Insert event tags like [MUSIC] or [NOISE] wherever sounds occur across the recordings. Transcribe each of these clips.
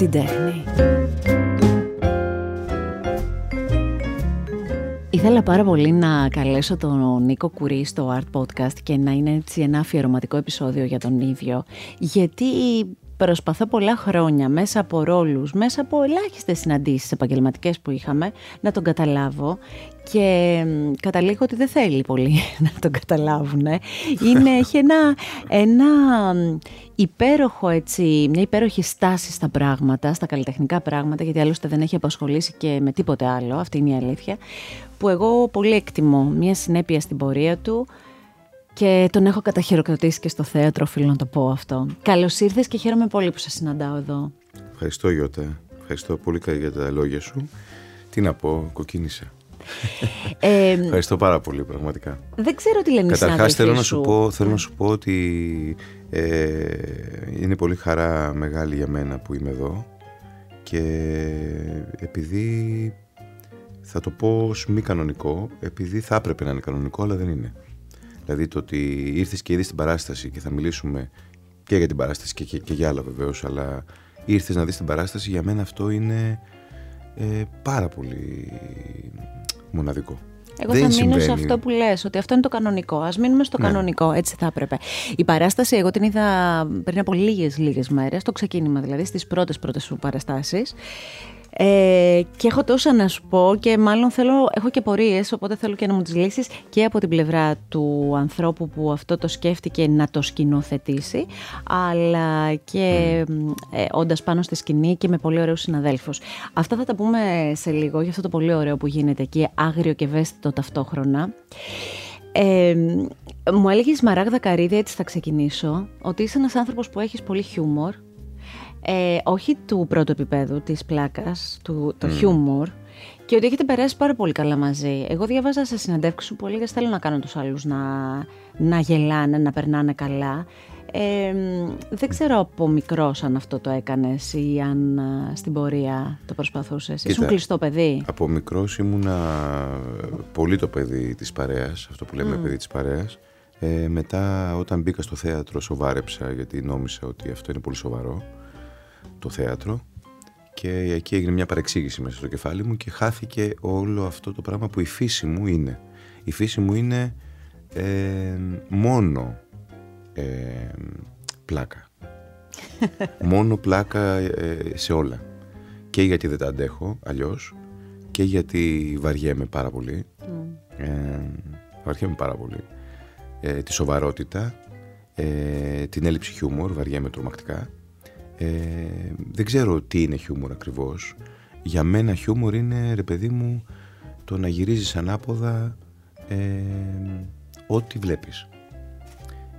την τέχνη. Ήθελα πάρα πολύ να καλέσω τον Νίκο Κουρί στο Art Podcast και να είναι έτσι ένα αφιερωματικό επεισόδιο για τον ίδιο, γιατί προσπαθώ πολλά χρόνια μέσα από ρόλους, μέσα από ελάχιστες συναντήσεις επαγγελματικές που είχαμε, να τον καταλάβω και καταλήγω ότι δεν θέλει πολύ [LAUGHS] να τον καταλάβουν. Είναι, έχει ένα, ένα υπέροχο έτσι, μια υπέροχη στάση στα πράγματα, στα καλλιτεχνικά πράγματα, γιατί άλλωστε δεν έχει απασχολήσει και με τίποτε άλλο, αυτή είναι η αλήθεια, που εγώ πολύ εκτιμώ μια συνέπεια στην πορεία του, και τον έχω καταχειροκροτήσει και στο θέατρο, οφείλω να το πω αυτό. Καλώς ήρθες και χαίρομαι πολύ που σε συναντάω εδώ. Ευχαριστώ, Γιώτα. Ευχαριστώ πολύ για τα λόγια σου. Τι να πω, κοκκίνησα. Ε, [LAUGHS] Ευχαριστώ πάρα πολύ, πραγματικά. Δεν ξέρω τι λένε Καταρχάς, θέλω, να σου πω, θέλω να σου πω ότι ε, είναι πολύ χαρά μεγάλη για μένα που είμαι εδώ και επειδή θα το πω ως μη κανονικό, επειδή θα έπρεπε να είναι κανονικό, αλλά δεν είναι. Δηλαδή το ότι ήρθες και είδες την παράσταση και θα μιλήσουμε και για την παράσταση και, και, για άλλα βεβαίως, αλλά ήρθες να δεις την παράσταση, για μένα αυτό είναι ε, πάρα πολύ μοναδικό. Εγώ θα μείνω σε αυτό που λες, ότι αυτό είναι το κανονικό. Ας μείνουμε στο ναι. κανονικό, έτσι θα έπρεπε. Η παράσταση, εγώ την είδα πριν από λίγες λίγες μέρες, το ξεκίνημα δηλαδή, στις πρώτες πρώτες σου παραστάσεις. Ε, και έχω τόσα να σου πω και μάλλον θέλω, έχω και πορείες, οπότε θέλω και να μου τις λύσεις και από την πλευρά του ανθρώπου που αυτό το σκέφτηκε να το σκηνοθετήσει, αλλά και ε, όντας πάνω στη σκηνή και με πολύ ωραίους συναδέλφους. Αυτά θα τα πούμε σε λίγο για αυτό το πολύ ωραίο που γίνεται εκεί, άγριο και ευαίσθητο ταυτόχρονα. Ε, μου έλεγες Μαράγδα Καρύδη, έτσι θα ξεκινήσω, ότι είσαι ένας άνθρωπος που έχεις πολύ χιούμορ, ε, όχι του πρώτου επίπεδου, της πλάκας, του, το mm. χιούμορ, και ότι έχετε περάσει πάρα πολύ καλά μαζί. Εγώ διαβάζα σε συναντεύξεις σου πολύ γιατί θέλω να κάνω τους άλλους να, να γελάνε, να περνάνε καλά. Ε, δεν ξέρω από μικρός αν αυτό το έκανες ή αν στην πορεία το προσπαθούσες. Ήσουν κλειστό παιδί; Από μικρός ήμουνα πολύ το παιδί της παρέας, αυτό που λέμε παιδί της παρέας. Ε, μετά όταν μπήκα στο θέατρο σοβάρεψα γιατί νόμισα ότι αυτό είναι πολύ σοβαρό το θέατρο και εκεί έγινε μια παρεξήγηση μέσα στο κεφάλι μου και χάθηκε όλο αυτό το πράγμα που η φύση μου είναι. Η φύση μου είναι ε, μόνο ε, πλάκα. [LAUGHS] μόνο πλάκα ε, σε όλα. Και γιατί δεν τα αντέχω αλλιώς και γιατί βαριέμαι πάρα πολύ. Mm. βαριέμαι πάρα πολύ. τη σοβαρότητα, την έλλειψη χιούμορ, βαριέμαι τρομακτικά ε, δεν ξέρω τι είναι χιούμορ ακριβώς. Για μένα χιούμορ είναι, ρε παιδί μου, το να γυρίζεις ανάποδα ε, ό,τι βλέπεις.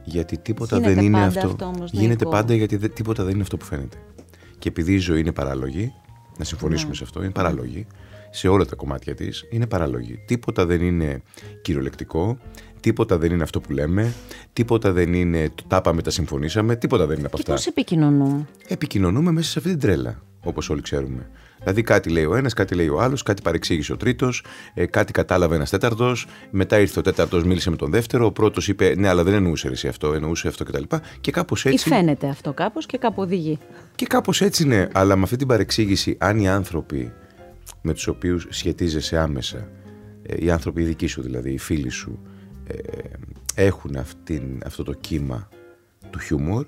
Γιατί τίποτα δεν είναι αυτό. Γίνεται πάντα γιατί τίποτα δεν είναι αυτό που φαίνεται. Και επειδή η ζωή είναι παράλογη, να συμφωνήσουμε ναι. σε αυτό, είναι παράλογη, σε όλα τα κομμάτια της, είναι παράλογη. Τίποτα δεν είναι κυριολεκτικό, Τίποτα δεν είναι αυτό που λέμε. Τίποτα δεν είναι το τα είπαμε, τα συμφωνήσαμε. Τίποτα δεν είναι από αυτά. Πώς επικοινωνούμε; Επικοινωνούμε μέσα σε αυτή την τρέλα, όπως όλοι ξέρουμε. Δηλαδή κάτι λέει ο ένας, κάτι λέει ο άλλος, κάτι παρεξήγησε ο τρίτος, ε, κάτι κατάλαβε ένας τέταρτος. Μετά ήρθε ο τέταρτος, μίλησε με τον δεύτερο. Ο πρώτος είπε ναι, αλλά δεν εννοούσε εσύ αυτό, εννοούσε αυτό κτλ. Και κάπως έτσι. Ή φαίνεται αυτό κάπως και κάπου οδηγεί. Και κάπως έτσι ναι, αλλά με αυτή την παρεξήγηση, αν οι άνθρωποι με τους οποίους σχετίζεσαι άμεσα, ε, οι άνθρωποι οι δικοί σου δηλαδή, οι φίλοι σου, ε, έχουν αυτήν, αυτό το κύμα του χιούμορ.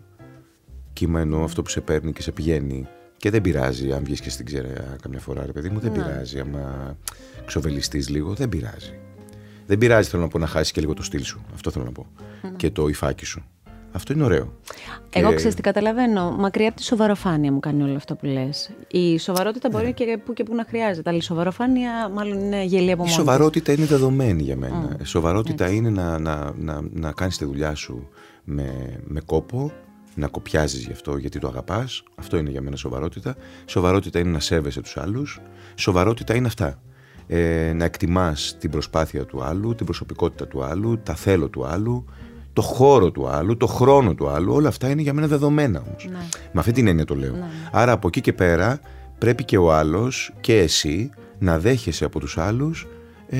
Κύμα εννοώ αυτό που σε παίρνει και σε πηγαίνει και δεν πειράζει αν βγεις και στην ξέρα καμιά φορά ρε παιδί μου δεν ναι. πειράζει. Άμα ξοβελιστείς λίγο δεν πειράζει. Δεν πειράζει θέλω να πω να χάσεις και λίγο το στυλ σου. Αυτό θέλω να πω. Ναι. και το υφάκι σου αυτό είναι ωραίο. Εγώ και... ξέρεις τι καταλαβαίνω; Μακριά από τη σοβαροφάνεια μου κάνει όλο αυτό που λες. Η σοβαρότητα μπορεί ναι. και που και που να χρειάζεται. Αλλά η σοβαροφάνεια μάλλον είναι γελία από μόνο. Η σοβαρότητα είναι δεδομένη για μένα. Η σοβαρότητα είναι να, να, να, να κάνεις τη δουλειά σου με, με κόπο, να κοπιάζεις γι' αυτό γιατί το αγαπάς. Αυτό είναι για μένα σοβαρότητα. Σοβαρότητα είναι να σέβεσαι τους άλλους. Σοβαρότητα είναι αυτά. Ε, να εκτιμάς την προσπάθεια του άλλου, την προσωπικότητα του άλλου, τα θέλω του άλλου, το χώρο του άλλου, το χρόνο του άλλου, όλα αυτά είναι για μένα δεδομένα όμως. Ναι. Με αυτή την έννοια το λέω. Ναι. Άρα από εκεί και πέρα πρέπει και ο άλλος και εσύ να δέχεσαι από τους άλλους ε,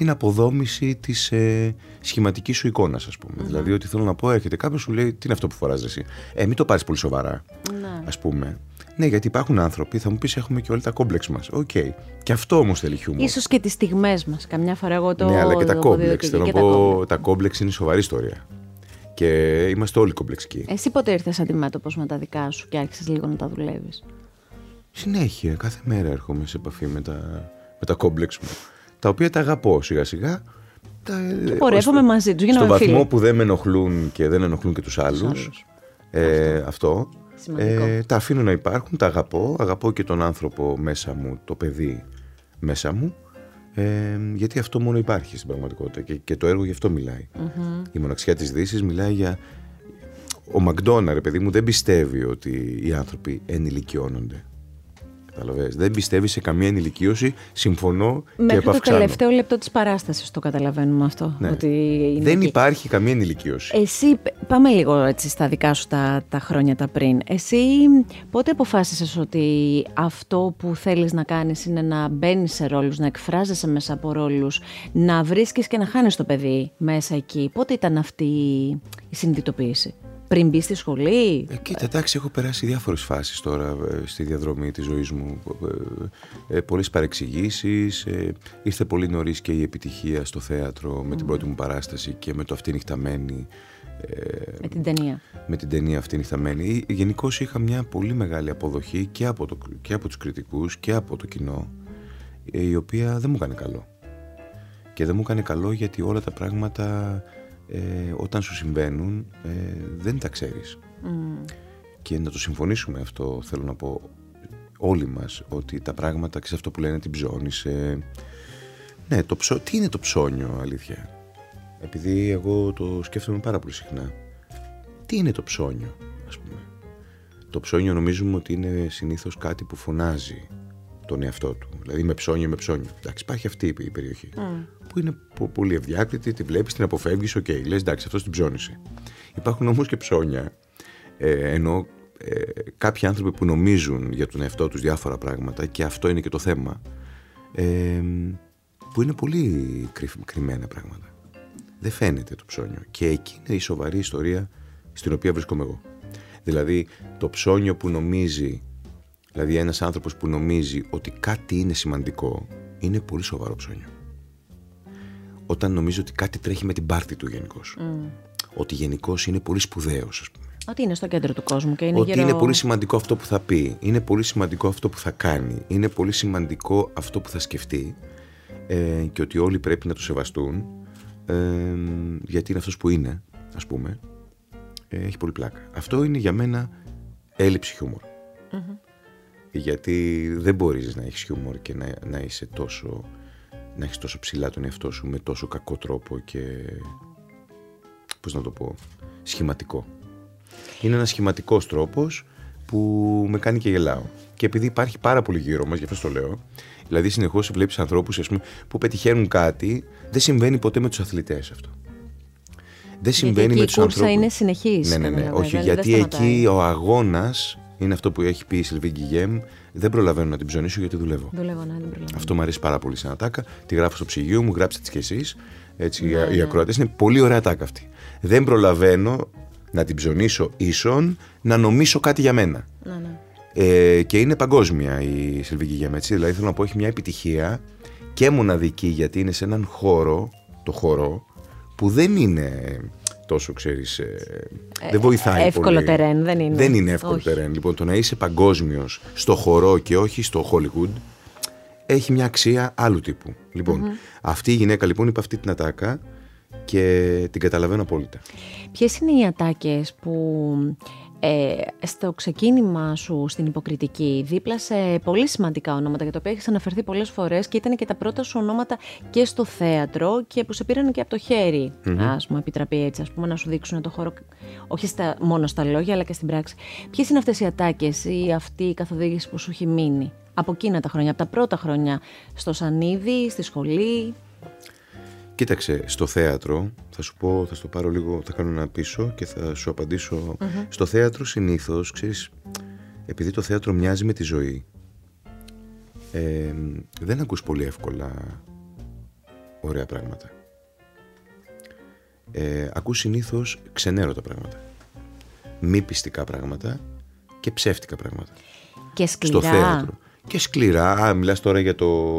την αποδόμηση της ε, σχηματικής σου εικόνας ας πούμε. Δηλαδή ότι θέλω να πω έρχεται κάποιος σου λέει τι είναι αυτό που φοράς εσύ; Ε, μην το πάρεις πολύ σοβαρά Ναι. ας πούμε. Ναι, γιατί υπάρχουν άνθρωποι, θα μου πεις έχουμε και όλοι τα κόμπλεξ μας. Οκ. Και αυτό όμως θέλει χιούμορ. Ίσως και τις στιγμές μας. Καμιά φορά εγώ το... ναι, αλλά και τα το κόμπλεξ. αποδίδω Θέλω και να τα πω, κόμπλεξ. τα κόμπλεξ είναι σοβαρή ιστορία. Και είμαστε όλοι κομπλεξικοί. Εσύ πότε ήρθες αντιμέτωπος με τα δικά σου και άρχισες λίγο να τα δουλεύεις; Συνέχεια, κάθε μέρα έρχομαι σε επαφή με τα, με τα κόμπλεξ μου. Τα οποία τα αγαπώ σιγά σιγά. Τα, Και πορεύομαι ως- μαζί τους, γίναμε Στον βαθμό φίλοι. που δεν με ενοχλούν και δεν ενοχλούν και τους άλλους. άλλους. Ε, αυτό. Σημαντικό. Ε, τα αφήνω να υπάρχουν, τα αγαπώ. Αγαπώ και τον άνθρωπο μέσα μου, το παιδί μέσα μου. Ε, γιατί αυτό μόνο υπάρχει στην πραγματικότητα και, και το έργο γι' αυτό μιλάει. Η μοναξιά της Δύσης μιλάει για... Ο Μακδόνα, ρε παιδί μου, δεν πιστεύει ότι οι άνθρωποι ενηλικιώνονται. Καταλαβαίνεις. Δεν πιστεύεις σε καμία ενηλικίωση. Συμφωνώ και Μέχρι το επαυξάνω. τελευταίο λεπτό της παράστασης το καταλαβαίνουμε αυτό. Ναι. Ότι είναι Δεν εκεί. υπάρχει καμία ενηλικίωση. Εσύ, πάμε λίγο έτσι στα δικά σου τα, τα χρόνια τα πριν. Εσύ πότε αποφάσισες ότι αυτό που θέλεις να κάνεις είναι να μπαίνεις σε ρόλους, να εκφράζεσαι μέσα από ρόλους, να βρίσκεις και να χάνεις το παιδί μέσα εκεί; Πότε ήταν αυτή η συνειδητοποίηση; Πριν μπει στη σχολή; Ε, κοίτα, εντάξει, έχω περάσει διάφορες φάσεις τώρα ε, στη διαδρομή της ζωής μου. Ε, ε, πολλές παρεξηγήσεις. Ε, ήρθε πολύ νωρίς και η επιτυχία στο θέατρο με την πρώτη μου παράσταση και με το αυτή νυχταμένη. Ε, Με την ταινία. με την ταινία αυτή νυχταμένη. Γενικώ είχα μια πολύ μεγάλη αποδοχή και από, το, και από τους κριτικούς και από το κοινό ε, η οποία δεν μου έκανε καλό. Και δεν μου έκανε καλό γιατί όλα τα πράγματα ε, όταν σου συμβαίνουν ε, δεν τα ξέρεις. Και να το συμφωνήσουμε αυτό θέλω να πω όλοι μας ότι τα πράγματα, ξέρεις αυτό που λένε την ψώνησε. Ναι, το ψω... τι είναι το ψώνιο αλήθεια; Επειδή εγώ το σκέφτομαι πάρα πολύ συχνά. Τι είναι το ψώνιο, ας πούμε; Το ψώνιο νομίζουμε ότι είναι συνήθως κάτι που φωνάζει τον εαυτό του. Δηλαδή με ψώνιο, με ψώνιο. Εντάξει, υπάρχει αυτή η περιοχή. Που είναι πο- πολύ ευδιάκριτη, τη βλέπεις, την αποφεύγεις, οκ, λες εντάξει, αυτός την ψώνησε. Υπάρχουν όμως και ψώνια, ε, ενώ ε, κάποιοι άνθρωποι που νομίζουν για τον εαυτό τους διάφορα πράγματα και αυτό είναι και το θέμα, ε, που είναι πολύ κρυ- κρυμμένα πράγματα. Δεν φαίνεται το ψώνιο. Και εκεί είναι η σοβαρή ιστορία στην οποία βρίσκομαι εγώ. Δηλαδή το ψώνιο που νομίζει, δηλαδή ένας άνθρωπος που νομίζει ότι κάτι είναι σημαντικό, είναι πολύ σοβαρό ψώνιο. Όταν νομίζει ότι κάτι τρέχει με την πάρτη του γενικώς. Ότι γενικώς είναι πολύ σπουδαίος, ας πούμε. Ότι είναι στο κέντρο του κόσμου και είναι ότι γύρω... είναι πολύ σημαντικό αυτό που θα πει, είναι πολύ σημαντικό αυτό που θα κάνει, είναι πολύ σημαντικό αυτό που θα σκεφτεί ε, και ότι όλοι πρέπει να το σεβαστούν ε, γιατί είναι αυτός που είναι, ας πούμε, ε, έχει πολύ πλάκα. Αυτό είναι για μένα έλλειψη χιούμορ. Γιατί δεν μπορείς να έχεις χιούμορ και να, να είσαι τόσο να έχεις τόσο ψηλά τον εαυτό σου με τόσο κακό τρόπο και πώς να το πω σχηματικό. Είναι ένας σχηματικός τρόπος που με κάνει και γελάω. Και επειδή υπάρχει πάρα πολύ γύρω μας, γι' αυτό το λέω, δηλαδή συνεχώς βλέπεις ανθρώπους ας πούμε, που πετυχαίνουν κάτι, δεν συμβαίνει ποτέ με τους αθλητές αυτό. Δεν συμβαίνει εκεί με η τους κούρσα ανθρώπους. είναι συνεχής, Ναι, ναι, ναι. καταλαβαίνεις, Όχι, δεν- δεν γιατί σταματάει. εκεί ο αγώνας είναι αυτό που έχει πει η Σιλβί Γκυγέμ. Δεν προλαβαίνω να την ψωνίσω γιατί δουλεύω. Δουλεύω, ναι, δεν προλαβαίνω. Αυτό μου αρέσει πάρα πολύ σαν ατάκα. Τη γράφω στο ψυγείο μου, γράψτε τη κι εσείς. Έτσι, Ναι, οι- οι ακροατές είναι πολύ ωραία ατάκα αυτή. Δεν προλαβαίνω να την ψωνίσω ίσον να νομίσω κάτι για μένα. Ναι, ναι. Ε, και είναι παγκόσμια η Σιλβίκη Γέμ, έτσι. Δηλαδή θέλω να πω έχει μια επιτυχία και μοναδική γιατί είναι σε έναν χώρο, το χώρο, που δεν είναι τόσο, ξέρεις, ε, δεν βοηθάει εύκολο πολύ. τερέν, δεν είναι. Δεν είναι εύκολο Όχι. τερέν. Λοιπόν, το να είσαι παγκόσμιος στο χορό και όχι στο Hollywood έχει μια αξία άλλου τύπου. Λοιπόν, αυτή η γυναίκα λοιπόν είπε αυτή την ατάκα και την καταλαβαίνω απόλυτα. Ποιες είναι οι ατάκες που ε, στο ξεκίνημα σου στην υποκριτική δίπλα σε πολύ σημαντικά ονόματα για τα οποία έχεις αναφερθεί πολλές φορές και ήταν και τα πρώτα σου ονόματα και στο θέατρο και που σε πήραν και από το χέρι, ας μου επιτραπεί έτσι, ας πούμε, να σου δείξουν το χώρο, όχι στα, μόνο στα λόγια αλλά και στην πράξη. Ποιες είναι αυτές οι ατάκες ή αυτή η καθοδήγηση που σου έχει μείνει από εκείνα τα χρόνια, από τα πρώτα χρόνια στο Σανίδι, στη σχολή; Κοίταξε, στο θέατρο, θα σου πω, θα στο πάρω λίγο, θα κάνω ένα πίσω και θα σου απαντησω Στο θέατρο συνήθως, ξέρεις, επειδή το θέατρο μοιάζει με τη ζωή, ε, δεν ακούς πολύ εύκολα ωραία πράγματα. Ε, ακούς συνήθως ξενέρωτα πράγματα. Μη πιστικά πράγματα και ψεύτικα πράγματα. Και σκληρά. Στο θέατρο. Και σκληρά. Α, μιλάς τώρα για το.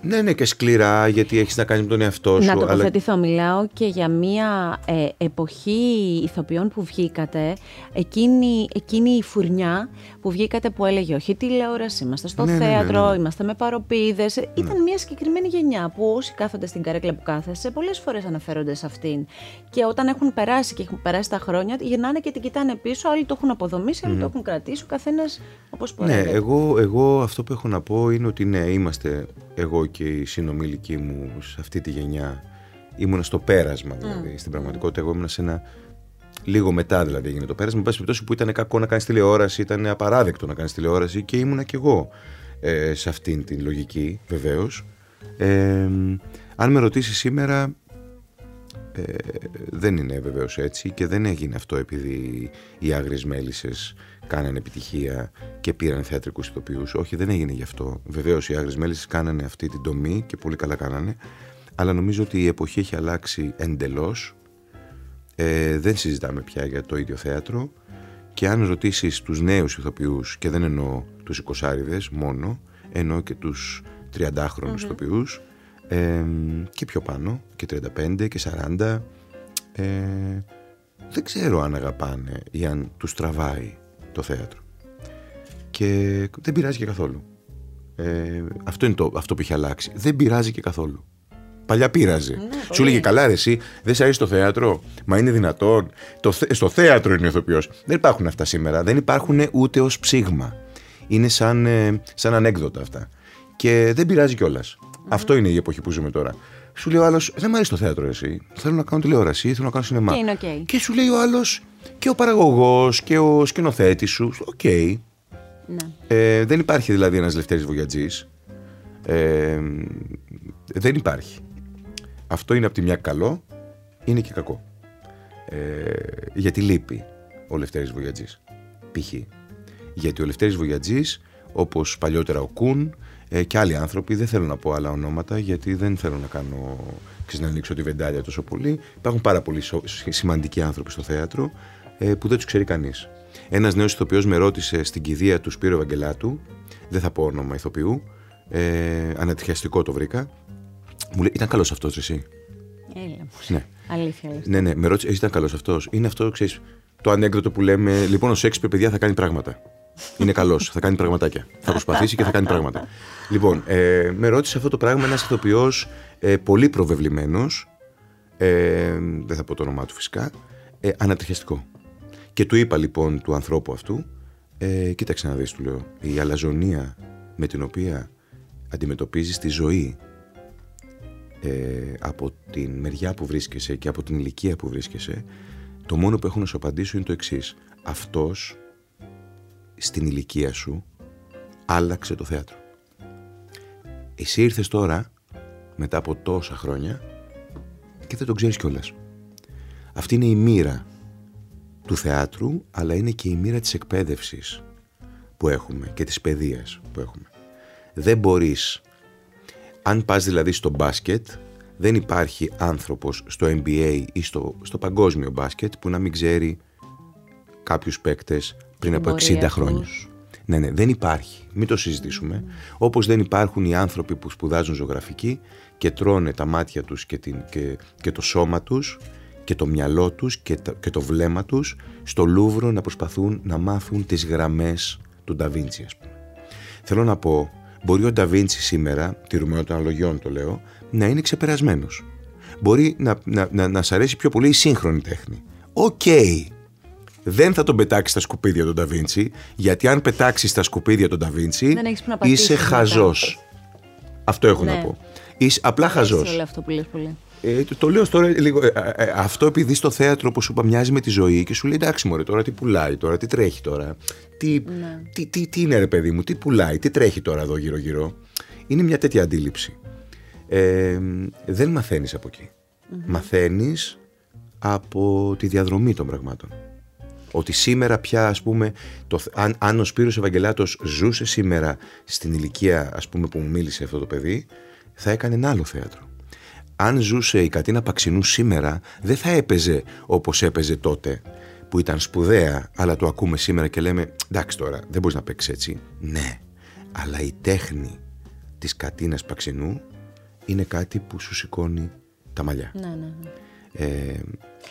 Ναι, ναι, και σκληρά, γιατί έχεις να κάνεις με τον εαυτό σου. Να τοποθετηθώ. Αλλά... Μιλάω και για μια ε, εποχή ηθοποιών που βγήκατε, εκείνη, εκείνη η φουρνιά που βγήκατε που έλεγε Όχι τηλεόραση, είμαστε στο Ναι, ναι, ναι, θέατρο, ναι. είμαστε με παροπίδες. Ήταν μια συγκεκριμένη γενιά που όσοι κάθονται στην καρέκλα που κάθεσαι, πολλές φορές αναφέρονται σε αυτήν. Και όταν έχουν περάσει και έχουν περάσει τα χρόνια, γυρνάνε και την κοιτάνε πίσω. Άλλοι το έχουν αποδομήσει, άλλοι το έχουν κρατήσει. Ο καθένας όπως Ναι, πορεύεται. εγώ, εγώ αυτό που έχω να πω είναι ότι ναι, είμαστε εγώ και οι συνομήλικοι μου σε αυτή τη γενιά. Ήμουνα στο πέρασμα δηλαδή. Στην πραγματικότητα, εγώ ήμουνα σε ένα. Λίγο μετά δηλαδή έγινε το πέρασμα. Εν πάση περιπτώσει που ήταν κακό να κάνεις τηλεόραση, ήταν απαράδεκτο να κάνεις τηλεόραση και ήμουνα κι εγώ ε, σε αυτήν την λογική, βεβαίως. Ε, αν με ρωτήσεις σήμερα, ε, δεν είναι βεβαίως έτσι και δεν έγινε αυτό επειδή οι άγριες μέλισσες κάνανε επιτυχία και πήραν θεατρικούς ηθοποιούς. Όχι, δεν έγινε γι' αυτό. Βεβαίως οι άγριες μέλισσες κάνανε αυτή την τομή και πολύ καλά κάνανε. Αλλά νομίζω ότι η εποχή έχει αλλάξει εντελώς. Ε, δεν συζητάμε πια για το ίδιο θέατρο. Και αν ρωτήσεις τους νέους ηθοποιούς, και δεν εννοώ τους 20 μόνο, εννοώ και τους 30χρονους ηθοποιούς, ε, και πιο πάνω, και 35 και 40, ε, δεν ξέρω αν αγαπάνε ή αν τους τραβάει το θέατρο. Και δεν πειράζει και καθόλου. Ε, αυτό είναι το, αυτό που έχει αλλάξει. Δεν πειράζει και καθόλου. Παλιά πείραζε. Σου έλεγε καλά, ρε, εσύ δεν σε αρέσει το θέατρο; Μα είναι δυνατόν. Το, θε- στο θέατρο είναι ηθοποιός. Δεν υπάρχουν αυτά σήμερα. Δεν υπάρχουν ούτε ως ψήγμα. Είναι σαν, ε, σαν ανέκδοτα αυτά. Και δεν πειράζει κιόλας. Αυτό είναι η εποχή που ζούμε τώρα. Σου λέει ο άλλος: Δεν μου αρέσει το θέατρο, εσύ. Θέλω να κάνω τηλεόραση, θέλω να κάνω σινεμά. Και είναι οκ. Και σου λέει ο άλλος: Και ο παραγωγός και ο σκηνοθέτης σου. Οκ. Ναι. Ε, δεν υπάρχει δηλαδή ένας Λευτέρης Βογιατζής. Ε, δεν υπάρχει. Αυτό είναι από τη μια καλό, είναι και κακό. Ε, γιατί λείπει ο Λευτέρης Βογιατζής. Π.χ. Γιατί ο Λευτέρης Βογιατζής, όπως παλιότερα ο Κούν ε, και άλλοι άνθρωποι, δεν θέλω να πω άλλα ονόματα γιατί δεν θέλω να κάνω, ξέρεις, να ανοίξω τη βεντάλια τόσο πολύ. Υπάρχουν πάρα πολλοί σο- σημαντικοί άνθρωποι στο θέατρο ε, που δεν τους ξέρει κανείς. Ένας νέος ηθοποιός με ρώτησε στην κηδεία του Σπύρο Ευαγγελάτου, δεν θα πω όνομα ηθοποιού, ε, ανατριχιαστικό το βρήκα, μου λέει, ήταν καλός αυτός εσύ; Έλα μου. Ναι. Αλήθεια λες. Ναι, ναι, με ρώτησε, εσύ ήταν καλός αυτός; Είναι αυτό, ξέρεις, το ανέκδοτο που λέμε. Λοιπόν, ο Σέξπιρ, παιδιά, θα κάνει πράγματα. Είναι καλός, θα κάνει πραγματάκια. Θα προσπαθήσει και θα κάνει πράγματα. Λοιπόν, ε, με ρώτησε αυτό το πράγμα ένας ηθοποιός ε, πολύ προβεβλημένος. Ε, δεν θα πω το όνομά του φυσικά. Ε, ανατριχιαστικό. Και του είπα λοιπόν του ανθρώπου αυτού, ε, κοίταξε να δεις, του λέω, η αλαζονία με την οποία αντιμετωπίζεις τη ζωή ε, από την μεριά που βρίσκεσαι και από την ηλικία που βρίσκεσαι, το μόνο που έχω να σου απαντήσω είναι το εξής. Αυτός στην ηλικία σου άλλαξε το θέατρο. Εσύ ήρθες τώρα, μετά από τόσα χρόνια, και δεν τον ξέρεις κιόλας. Αυτή είναι η μοίρα του θεάτρου, αλλά είναι και η μοίρα της εκπαίδευσης που έχουμε και της παιδείας που έχουμε. Δεν μπορείς αν πας δηλαδή στο μπάσκετ, δεν υπάρχει άνθρωπος στο NBA ή στο, στο παγκόσμιο μπάσκετ που να μην ξέρει κάποιους παίκτες πριν την από 60 πορεία χρόνια. τους. Ναι, ναι, δεν υπάρχει. Μην το συζητήσουμε. Όπως δεν υπάρχουν οι άνθρωποι που σπουδάζουν ζωγραφική και τρώνε τα μάτια τους και, την, και, και το σώμα τους και το μυαλό τους και, τα- και το βλέμμα τους στο Λούβρο να προσπαθούν να μάθουν τις γραμμές του Νταβίντσι, ας πούμε. Θέλω να πω, μπορεί ο Νταβίντσι σήμερα, τηρουμένο των αναλογιών το λέω, να είναι ξεπερασμένος. Μπορεί να, να, να, να σ' αρέσει πιο πολύ η σύγχρονη τέχνη. Οκ. Δεν θα τον πετάξεις στα σκουπίδια τον Νταβίντσι, γιατί αν πετάξεις στα σκουπίδια τον Νταβίντσι, Δεν έχεις που να πατήσεις είσαι μετά. χαζός. Αυτό έχω Ναι. να πω. Είσαι απλά χαζός. Αρέσει όλο αυτό που λες πολύ. Ε, το, το λέω τώρα λίγο. ε, ε, ε, αυτό επειδή στο θέατρο, όπως σου είπα, μοιάζει με τη ζωή και σου λέει εντάξει, μωρέ, τώρα τι πουλάει, τώρα τι τρέχει τώρα. Τι, Ναι. τι, τι, τι είναι, ρε παιδί μου, τι πουλάει, τι τρέχει τώρα εδώ γύρω-γύρω. Είναι μια τέτοια αντίληψη. Ε, δεν μαθαίνεις από εκεί. Μαθαίνεις από τη διαδρομή των πραγμάτων. Ότι σήμερα πια, ας πούμε, το, αν, αν ο Σπύρος Ευαγγελάτος ζούσε σήμερα στην ηλικία, ας πούμε, που μου μίλησε αυτό το παιδί, θα έκανε ένα άλλο θέατρο. Αν ζούσε η Κατίνα Παξινού σήμερα, δεν θα έπαιζε όπως έπαιζε τότε, που ήταν σπουδαία, αλλά το ακούμε σήμερα και λέμε «Εντάξει τώρα, δεν μπορείς να παίξεις έτσι». Ναι, αλλά η τέχνη της Κατίνας Παξινού είναι κάτι που σου σηκώνει τα μαλλιά. Ναι, ναι, ναι. Ε,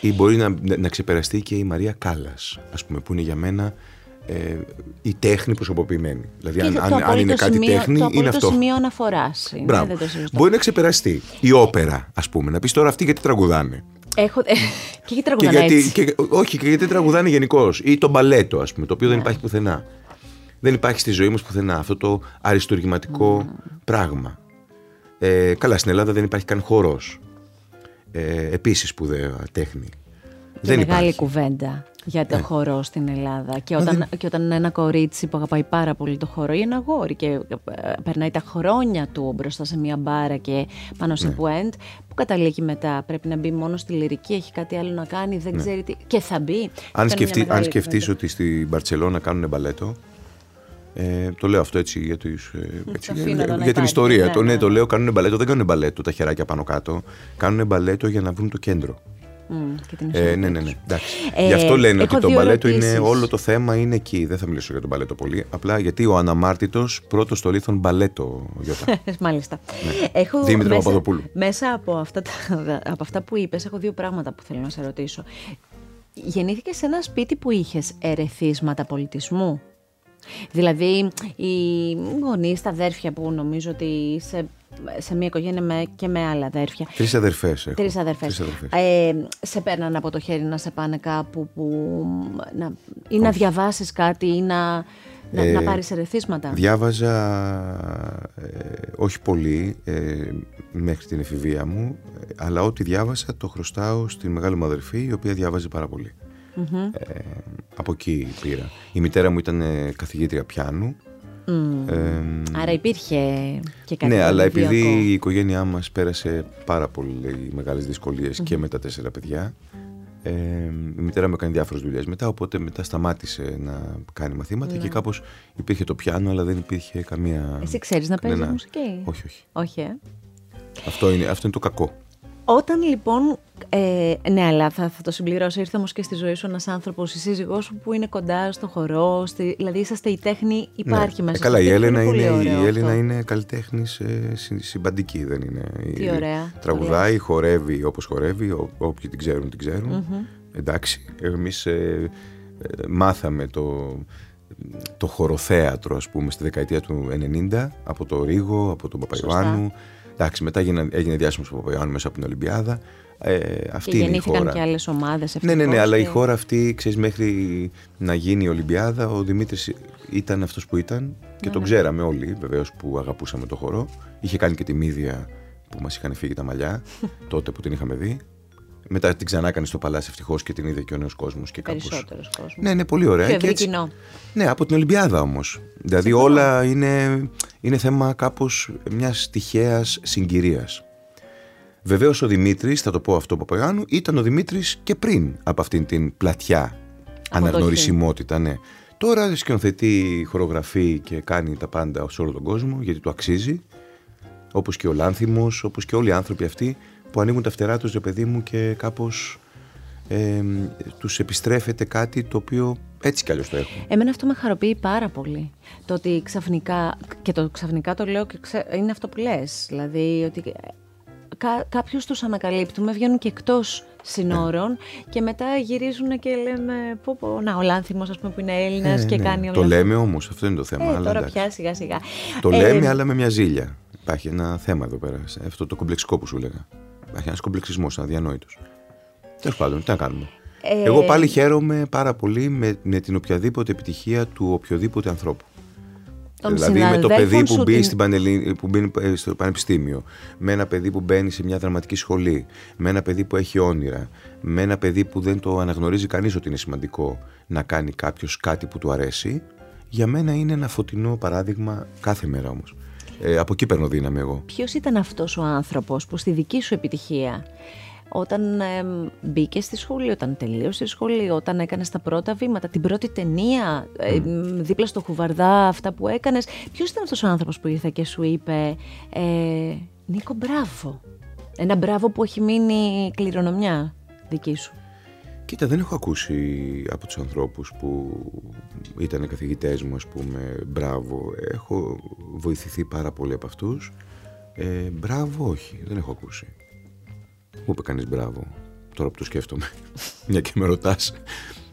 ή μπορεί να, να ξεπεραστεί και η Μαρία Κάλλας, ας πούμε, που είναι για μένα ε, η τέχνη προσωποποιημένη. Δηλαδή, αν, αν, αν, είναι κάτι σημείο, τέχνη, το είναι αυτό. Το σημείο αναφοράς. Μπορεί να ξεπεραστεί. Η όπερα, ας πούμε. Να πεις τώρα αυτοί γιατί τραγουδάνε. Έχω... και γιατί τραγουδάνε και γιατί, Και, όχι, και γιατί τραγουδάνε γενικώς. Ή το μπαλέτο, ας πούμε, το οποίο δεν ναι. υπάρχει πουθενά. Δεν υπάρχει στη ζωή μα πουθενά αυτό το αριστουργηματικό πράγμα. Ε, καλά, στην Ελλάδα δεν υπάρχει καν χώρος. Ε, Επίσης σπουδαία τέχνη. Και δεν μεγάλη υπάρχει. κουβέντα για το ναι. χορό στην Ελλάδα. Και όταν, δεν... και όταν ένα κορίτσι που αγαπάει πάρα πολύ το χορό ή ένα γόρι και ε, περνάει τα χρόνια του μπροστά σε μια μπάρα και πάνω σε ναι. πουέντ, που καταλήγει μετά, πρέπει να μπει μόνο στη λυρική, έχει κάτι άλλο να κάνει, δεν ναι. ξέρει τι. Και θα μπει. Αν, σκεφτεί, αν σκεφτείς ότι στην Μπαρτσελώνα κάνουν μπαλέτο, ε, το λέω αυτό έτσι για, τις, ε, έτσι, για, για την ιστορία. Ναι, το, ναι, το λέω, κάνουν μπαλέτο, δεν κάνουν μπαλέτο τα χεράκια πάνω κάτω. Κάνουν μπαλέτο για να βρουν το κέντρο. Mm, ε, ναι, ναι, ναι. Ε, Γι' αυτό λένε ότι το μπαλέτο είναι όλο το θέμα είναι εκεί. Δεν θα μιλήσω για το μπαλέτο πολύ. Απλά γιατί ο αναμάρτητος πρώτος στο λίθον μπαλέτο, Γιώτα. [LAUGHS] Μάλιστα. Ναι. Έχω Δήμητρα μέσα, Παπαδοπούλου. Μέσα από αυτά, από αυτά που είπες, έχω δύο πράγματα που θέλω να σε ρωτήσω. Γεννήθηκες σε ένα σπίτι που είχες ερεθίσματα πολιτισμού; Δηλαδή, οι γονείς, τα αδέρφια που νομίζω ότι είσαι σε μια οικογένεια με, και με άλλα αδέρφια. Τρεις αδερφές έχω. Τρεις αδερφές. Ε, σε παίρναν από το χέρι να σε πάνε κάπου που. Να, ή να διαβάσεις κάτι ή να, να, ε, να πάρεις ερεθίσματα. Διάβαζα ε, όχι πολύ ε, μέχρι την εφηβεία μου, αλλά ό,τι διάβασα το χρωστάω στην μεγάλη μου αδερφή, η οποία διάβαζε πάρα πολύ. Ε, από εκεί πήρα. Η μητέρα μου ήταν ε, καθηγήτρια πιάνου. Άρα υπήρχε και κάτι Ναι, αλλά επειδή η οικογένειά μας πέρασε πάρα πολύ μεγάλες και με τα τέσσερα παιδιά, ε, η μητέρα μου έκανε διάφορες δουλειές μετά, οπότε μετά σταμάτησε να κάνει μαθήματα και ναι. κάπως υπήρχε το πιάνο, αλλά δεν υπήρχε καμία... Εσύ ξέρεις να παίζεις μουσική; Όχι, όχι. Όχι, ε; Αυτό είναι, αυτό είναι το κακό. Όταν λοιπόν. Ε, ναι, αλλά θα, θα το συμπληρώσω. Ήρθε όμως και στη ζωή σου ένας άνθρωπος, η σύζυγός σου που είναι κοντά στο χορό. Στη, δηλαδή, είσαστε η τέχνη, υπάρχει ναι. μέσα. Ε, καλά, η Έλληνα είναι, είναι, η Έλληνα είναι καλλιτέχνη ε, συμπαντική, δεν είναι. Τι ωραία. Τραγουδάει, χορεύει όπως χορεύει. Ό, όποιοι την ξέρουν, την ξέρουν. Mm-hmm. Εντάξει. Εμείς ε, ε, μάθαμε το, το χοροθέατρο, ας πούμε, στη δεκαετία του 90 από το Ρίγο, από τον Παπαϊωάννου. Εντάξει, μετά έγινε, έγινε διάσημος ο Παπαϊωάννου μέσα από την Ολυμπιάδα. Ε, αυτή και είναι η χώρα. και άλλες ομάδες. Ναι, ναι, ναι, αλλά η χώρα αυτή, ξέρεις, μέχρι να γίνει η Ολυμπιάδα, ο Δημήτρης ήταν αυτός που ήταν και ναι, τον ναι. ξέραμε όλοι, βεβαίως, που αγαπούσαμε το χορό. Είχε κάνει και τη μύδια που μας είχαν φύγει τα μαλλιά, [LAUGHS] τότε που την είχαμε δει. Μετά την ξανά έκανε στο παλάτι ευτυχώς και την είδε και ο νέος κόσμος. Περισσότερος κόσμος. Ναι, ναι, πολύ ωραία. Και, και έτσι... κοινό. Ναι, από την Ολυμπιάδα όμως. Δηλαδή όλα είναι, είναι θέμα κάπως μιας τυχαίας συγκυρίας. Βεβαίως ο Δημήτρης, θα το πω αυτό Παπαγάνου, ήταν ο Δημήτρης και πριν από αυτήν την πλατιά αναγνωρισιμότητα. Ναι. Τώρα σκηνοθετεί, χορογραφεί και κάνει τα πάντα σε όλο τον κόσμο γιατί το αξίζει. Όπως και ο Λάνθιμος, όπως και όλοι οι άνθρωποι αυτοί που ανοίγουν τα φτερά τους, ρε παιδί μου, και κάπως ε, τους επιστρέφεται κάτι το οποίο έτσι κι αλλιώς το έχουν. Εμένα αυτό με χαροποιεί πάρα πολύ. Το ότι ξαφνικά, και το ξαφνικά το λέω και είναι αυτό που λες, δηλαδή ότι κά, κάποιους τους ανακαλύπτουμε, βγαίνουν και εκτός συνόρων ναι. και μετά γυρίζουν και λέμε πω, πω, να ο Λάνθιμος ας πούμε που είναι Έλληνας ε, και ναι. κάνει... Το λέμε όμως, αυτό είναι το θέμα. Ε, τώρα πια σιγά σιγά. Το λέμε αλλά με μια ζήλια. Υπάρχει ένα θέμα εδώ πέρα, αυτό το κομπλεξικό που σου λέγα. Υπάρχει ένας κομπλεξισμός αδιανόητος. Τέλος πάντων, τι να κάνουμε. Ε... Εγώ πάλι χαίρομαι πάρα πολύ με, με την οποιαδήποτε επιτυχία του οποιοδήποτε ανθρώπου. Τον δηλαδή με το παιδί που, μπει στην που μπαίνει ε, στο πανεπιστήμιο, με ένα παιδί που μπαίνει σε μια δραματική σχολή, με ένα παιδί που έχει όνειρα, με ένα παιδί που δεν το αναγνωρίζει κανείς ότι είναι σημαντικό να κάνει κάποιος κάτι που του αρέσει, για μένα είναι ένα φωτεινό παράδειγμα κάθε μέρα όμως. Ε, από εκεί παίρνω δύναμη εγώ. Ποιος ήταν αυτός ο άνθρωπος που στη δική σου επιτυχία όταν ε, μπήκες στη σχολή, όταν τελείωσε τη σχολή, όταν έκανες τα πρώτα βήματα, την πρώτη ταινία, ε, δίπλα στο χουβαρδά, αυτά που έκανες. Ποιος ήταν αυτός ο άνθρωπος που ήρθε και σου είπε, ε, Νίκο, μπράβο. Ένα μπράβο που έχει μείνει κληρονομιά δική σου. Κοίτα, δεν έχω ακούσει από τους ανθρώπους που ήταν καθηγητές μου, ας πούμε, μπράβο. Έχω βοηθηθεί πάρα πολύ από αυτούς. Ε, μπράβο, όχι, δεν έχω ακούσει. Μου είπε κανείς μπράβο, τώρα που το σκέφτομαι, [LAUGHS] μια και με ρωτάς.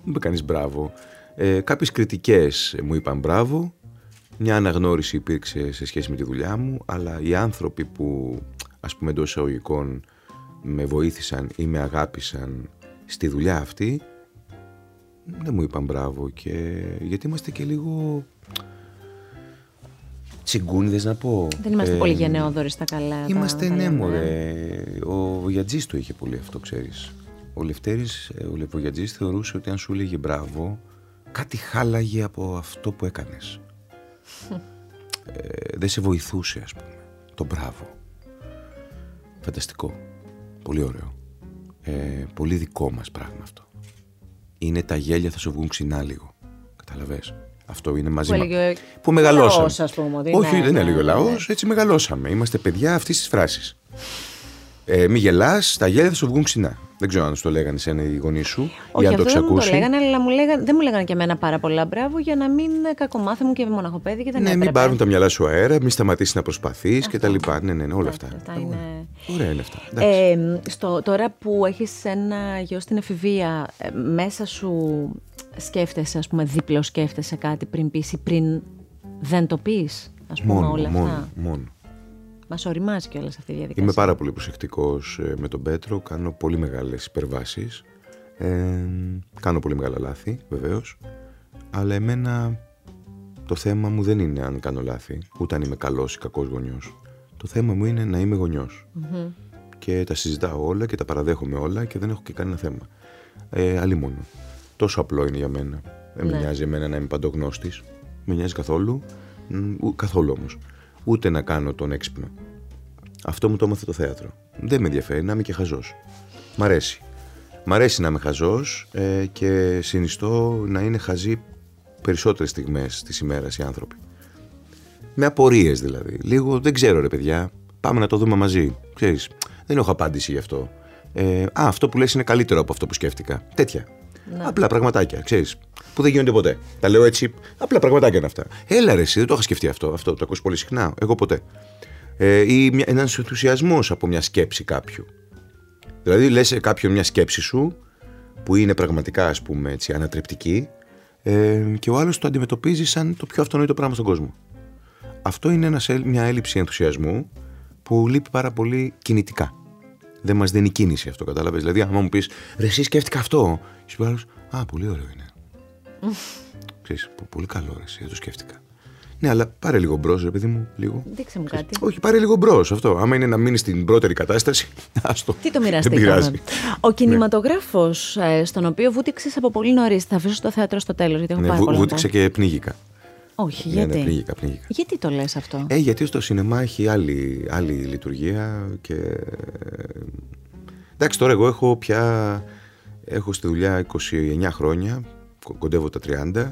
Μου είπε κανείς μπράβο. Ε, κάποιες κριτικές μου είπαν μπράβο, μια αναγνώριση υπήρξε σε σχέση με τη δουλειά μου, αλλά οι άνθρωποι που, ας πούμε εντός εισαγωγικών, με βοήθησαν ή με αγάπησαν στη δουλειά αυτή, δεν μου είπαν μπράβο και γιατί είμαστε και λίγο τσιγκούνιδες να πω. Δεν είμαστε ε, πολύ γενναιόδοροι στα καλά. Είμαστε ναι μωρέ. Ο Γιατζής το είχε πολύ αυτό ξέρεις. Ο Λευτέρης, ε, ο Λεπογιατζής θεωρούσε ότι αν σου έλεγε μπράβο κάτι χάλαγε από αυτό που έκανες. [LAUGHS] ε, δεν σε βοηθούσε ας πούμε. Το μπράβο. Φανταστικό. Πολύ ωραίο. Ε, πολύ δικό μας πράγμα αυτό. Είναι τα γέλια θα σου βγουν ξινά λίγο. Καταλαβες. Αυτό είναι μαζί μα. Που μεγαλώσαμε. Λαός, πούμε, Όχι, δεν έλεγε ο λαός, έτσι μεγαλώσαμε. Είμαστε παιδιά αυτής της φράσης. Ε, μη γελάς, τα γέλια θα σου βγουν ξινά. Δεν ξέρω αν σου το λέγανε εσένα οι γονείς σου Όχι, ή αν το εξακούσει. Δεν μου το λέγανε, αλλά μου λέγανε, δεν μου λέγανε και εμένα πάρα πολλά μπράβο για να μην κακομάθημουν και μοναχοπέδι και δεν Ναι, έπρεπε. μην πάρουν τα μυαλά σου αέρα, μην σταματήσεις να προσπαθείς και τα λοιπά. Ναι, ναι, ναι, όλα αυτά. αυτά είναι... Ωραία είναι αυτά. Ε, στο, τώρα που έχεις ένα γιο στην εφηβεία, ε, μέσα σου σκέφτεσαι, ας πούμε, δίπλο σκέφτεσαι κάτι πριν πεις ή πριν δεν το πεις, ας πούμε, μόνο, όλα μόνο, αυτά. Μόνο. Μας οριμάζει κιόλας αυτή η διαδικασία. Είμαι πάρα πολύ προσεκτικός ε, με τον Πέτρο. Κάνω πολύ μεγάλες υπερβάσεις. Ε, κάνω πολύ μεγάλα λάθη, βεβαίως. Αλλά εμένα το θέμα μου δεν είναι αν κάνω λάθη, ούτε αν είμαι καλός ή κακός γονιός. Το θέμα μου είναι να είμαι γονιός. Και τα συζητάω όλα και τα παραδέχομαι όλα και δεν έχω και κανένα θέμα. Ε, άλλη μόνο. Τόσο απλό είναι για μένα. Δεν με Ναι. νοιάζει εμένα να είμαι παντογνώστης. Με νοιάζει καθόλου. Μ, ου- καθόλου όμως. Ούτε να κάνω τον έξυπνο. Αυτό μου το έμαθε το θέατρο. Δεν με ενδιαφέρει να είμαι και χαζός. Μ' αρέσει. Μ' αρέσει να είμαι χαζός ε, και συνιστώ να είναι χαζοί περισσότερες στιγμές της ημέρας οι άνθρωποι. Με απορίες δηλαδή. Λίγο δεν ξέρω ρε παιδιά. Πάμε να το δούμε μαζί. Ξέρεις, δεν έχω απάντηση γι' αυτό. Ε, α, αυτό που λες είναι καλύτερο από αυτό που σκέφτηκα. Τέτοια. Απλά πραγματάκια, ξέρεις, που δεν γίνονται ποτέ. Τα λέω έτσι, απλά πραγματάκια είναι αυτά. Έλα ρε, εσύ, δεν το είχα σκεφτεί αυτό. Αυτό το ακούς πολύ συχνά. Εγώ ποτέ. Ε, ή μια, ένας ενθουσιασμός από μια σκέψη κάποιου. Δηλαδή λες σε κάποιον μια σκέψη σου που είναι πραγματικά ας πούμε έτσι ανατρεπτική ε, και ο άλλος το αντιμετωπίζει σαν το πιο αυτονόητο πράγμα στον κόσμο. Αυτό είναι ένας, έλλ- μια έλλειψη ενθουσιασμού που λείπει πάρα πολύ κινητικά. Δεν μας δίνει κίνηση αυτό, κατάλαβες. Δηλαδή, άμα μου πεις, ρε εσύ σκέφτηκα αυτό, σου πει ο άλλος, α, πολύ ωραίο είναι. [LAUGHS] Ξέρεις, πο- πολύ καλό ρε εσύ, δεν το σκέφτηκα. Ναι, αλλά πάρε λίγο μπρος, ρε παιδί μου, λίγο. Δείξε μου κάτι. Όχι, πάρε λίγο μπρος αυτό. Άμα είναι να μείνει στην πρώτερη κατάσταση, [LAUGHS] άστο. Τι το Δεν μοιραστήκαμε. πειράζει. Ο κινηματογράφος, στον οποίο βούτυξες από πολύ νωρίς. Θα αφήσω το θέατρο στο τέλος, γιατί έχω Ναι, πάρα βου- πολλά να βούτυξε πω. και πνίγηκα. Όχι, Ναι, γιατί; ναι, πνίγηκα, πνίγηκα. Γιατί το λες αυτό; Ε, γιατί στο σινεμά έχει άλλη, άλλη λειτουργία και... Εντάξει, τώρα εγώ έχω πια... Έχω στη δουλειά 29 χρόνια, κο- κοντεύω τα 30.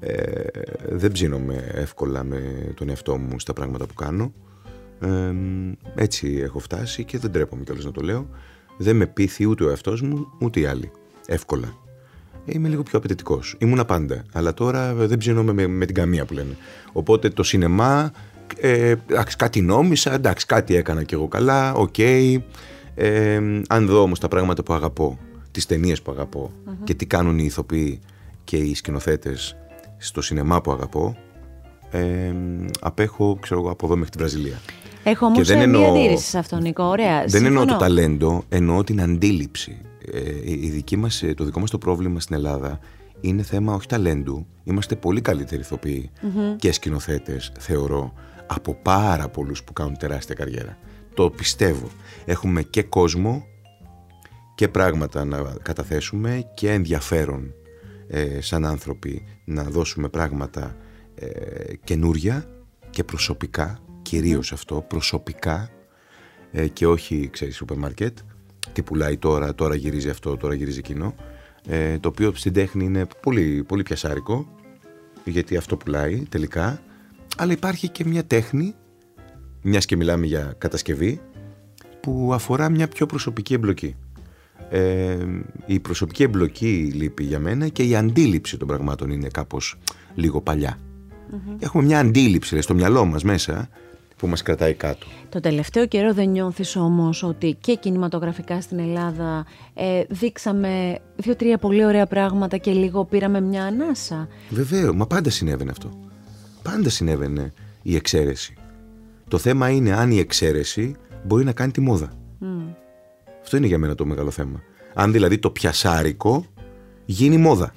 Ε, δεν ψήνομαι εύκολα με τον εαυτό μου στα πράγματα που κάνω. Ε, έτσι έχω φτάσει και δεν ντρέπομαι κιόλας να το λέω. Δεν με πείθει ούτε ο εαυτός μου, ούτε οι άλλοι. Εύκολα. Είμαι λίγο πιο απαιτητικός. Ήμουνα πάντα. Αλλά τώρα δεν ψήνομαι με, με την καμία που λένε. Οπότε το σινεμά, ε, εντάξει, κάτι νόμισα, εντάξει, κάτι έκανα κι εγώ καλά, οκ. Ε, αν δω όμως τα πράγματα που αγαπώ, τις ταινίες που αγαπω και τι κάνουν οι ηθοποιοί και οι σκηνοθέτες στο σινεμά που αγαπώ, ε, απέχω, ξέρω εγώ, από εδώ μέχρι τη Βραζιλία. Έχω όμως Και δεν μια εννοώ- αντίρρηση σε αυτό, Νικό. Ωραία. Δεν εννοώ το συμφωνώ. ταλέντο, εννοώ την αντίληψη. Ε, η δική μας, ε, το δικό μας το πρόβλημα στην Ελλάδα είναι θέμα όχι ταλέντου. Είμαστε πολύ καλύτεροι ηθοποιοί και σκηνοθέτες, θεωρώ, από πάρα πολλούς που κάνουν τεράστια καριέρα. Το πιστεύω. Έχουμε και κόσμο και πράγματα να καταθέσουμε και ενδιαφέρον ε, σαν άνθρωποι να δώσουμε πράγματα ε, καινούρια και προσωπικά, κυρίως αυτό, προσωπικά ε, και όχι, ξέρεις, σούπερ μάρκετ. Τι πουλάει τώρα, τώρα γυρίζει αυτό, τώρα γυρίζει εκείνο. Ε, το οποίο στην τέχνη είναι πολύ, πολύ πιασάρικο, γιατί αυτό πουλάει τελικά. Αλλά υπάρχει και μια τέχνη, μιας και μιλάμε για κατασκευή, που αφορά μια πιο προσωπική εμπλοκή. Ε, η προσωπική εμπλοκή λείπει για μένα και η αντίληψη των πραγμάτων είναι κάπως λίγο Έχουμε μια αντίληψη στο μυαλό μας μέσα που μας κρατάει κάτω. Το τελευταίο καιρό δεν νιώθεις όμως ότι και κινηματογραφικά στην Ελλάδα ε, δείξαμε δύο-τρία πολύ ωραία πράγματα και λίγο πήραμε μια ανάσα; Βεβαίως, μα πάντα συνέβαινε αυτό. Πάντα συνέβαινε η εξαίρεση. Το θέμα είναι αν η εξαίρεση μπορεί να κάνει τη μόδα. Αυτό είναι για μένα το μεγάλο θέμα. Αν δηλαδή το πιασάρικο γίνει μόδα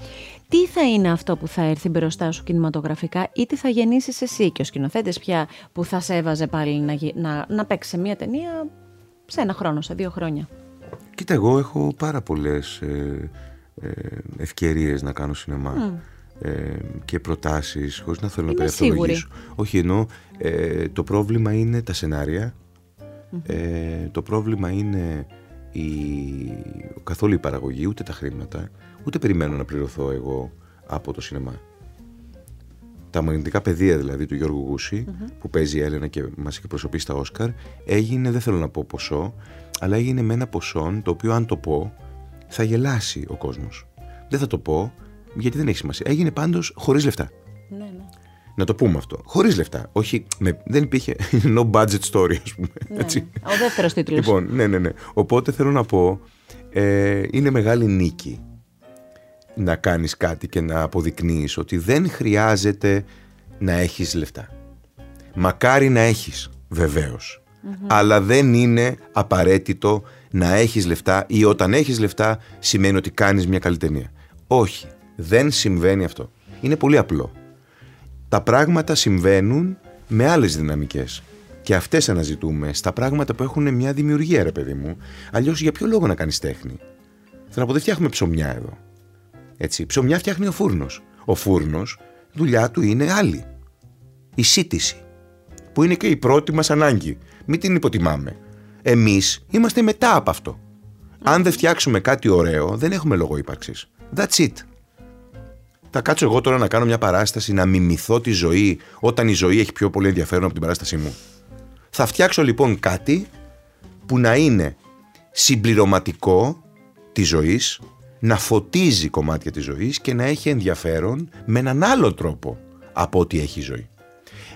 τι θα είναι αυτό που θα έρθει μπροστά σου κινηματογραφικά ή τι θα γεννήσεις εσύ και ο σκηνοθέτης πια που θα σε έβαζε πάλι να, να, να παίξει σε μια ταινία σε ένα χρόνο, σε δύο χρόνια; Κοίτα, εγώ έχω πάρα πολλές ε, ε, ευκαιρίες να κάνω σινεμά. Ε, και προτάσεις χωρίς να θέλω να περιευθολογήσω όχι ενώ ε, το πρόβλημα είναι τα σενάρια ε, το πρόβλημα είναι η, καθόλου η παραγωγή ούτε τα χρήματα ούτε περιμένω να πληρωθώ εγώ από το σινεμά. Τα μαγνητικά πεδία δηλαδή του Γιώργου που παίζει η Έλενα και μας έχει προσωπήσει στα Όσκαρ, έγινε, δεν θέλω να πω ποσό, αλλά έγινε με ένα ποσό το οποίο αν το πω θα γελάσει ο κόσμος. Δεν θα το πω γιατί δεν έχει σημασία. Έγινε πάντως χωρίς λεφτά. Ναι, ναι. Να το πούμε αυτό. Χωρίς λεφτά. Όχι, με, δεν υπήρχε. [LAUGHS] No budget story, ας πούμε. Ναι, έτσι. Ναι. Ο δεύτερος τίτλος. Λοιπόν, ναι, ναι, ναι. Οπότε θέλω να πω. Ε, είναι μεγάλη νίκη να κάνεις κάτι και να αποδεικνύεις ότι δεν χρειάζεται να έχεις λεφτά. Μακάρι να έχεις, Αλλά δεν είναι απαραίτητο να έχεις λεφτά ή όταν έχεις λεφτά σημαίνει ότι κάνεις μια καλή ταινία. Όχι, δεν συμβαίνει αυτό. Είναι πολύ απλό. Τα πράγματα συμβαίνουν με άλλες δυναμικές. Και αυτές αναζητούμε στα πράγματα που έχουν μια δημιουργία, ρε παιδί μου. Αλλιώς για ποιο λόγο να κάνεις τέχνη; Θέλω να πω, δεν φτιάχνουμε ψωμιά εδώ. Έτσι, ψωμιά φτιάχνει ο φούρνος. Ο φούρνος, δουλειά του είναι άλλη. Η σύτηση, που είναι και η πρώτη μας ανάγκη. Μην την υποτιμάμε. Εμείς είμαστε μετά από αυτό. Αν δεν φτιάξουμε κάτι ωραίο, δεν έχουμε λόγο ύπαρξης. That's it. Θα κάτσω εγώ τώρα να κάνω μια παράσταση, να μιμηθώ τη ζωή, όταν η ζωή έχει πιο πολύ ενδιαφέρον από την παράστασή μου. Θα φτιάξω λοιπόν κάτι που να είναι συμπληρωματικό της ζωής, να φωτίζει κομμάτια της ζωής και να έχει ενδιαφέρον με έναν άλλο τρόπο από ό,τι έχει η ζωή.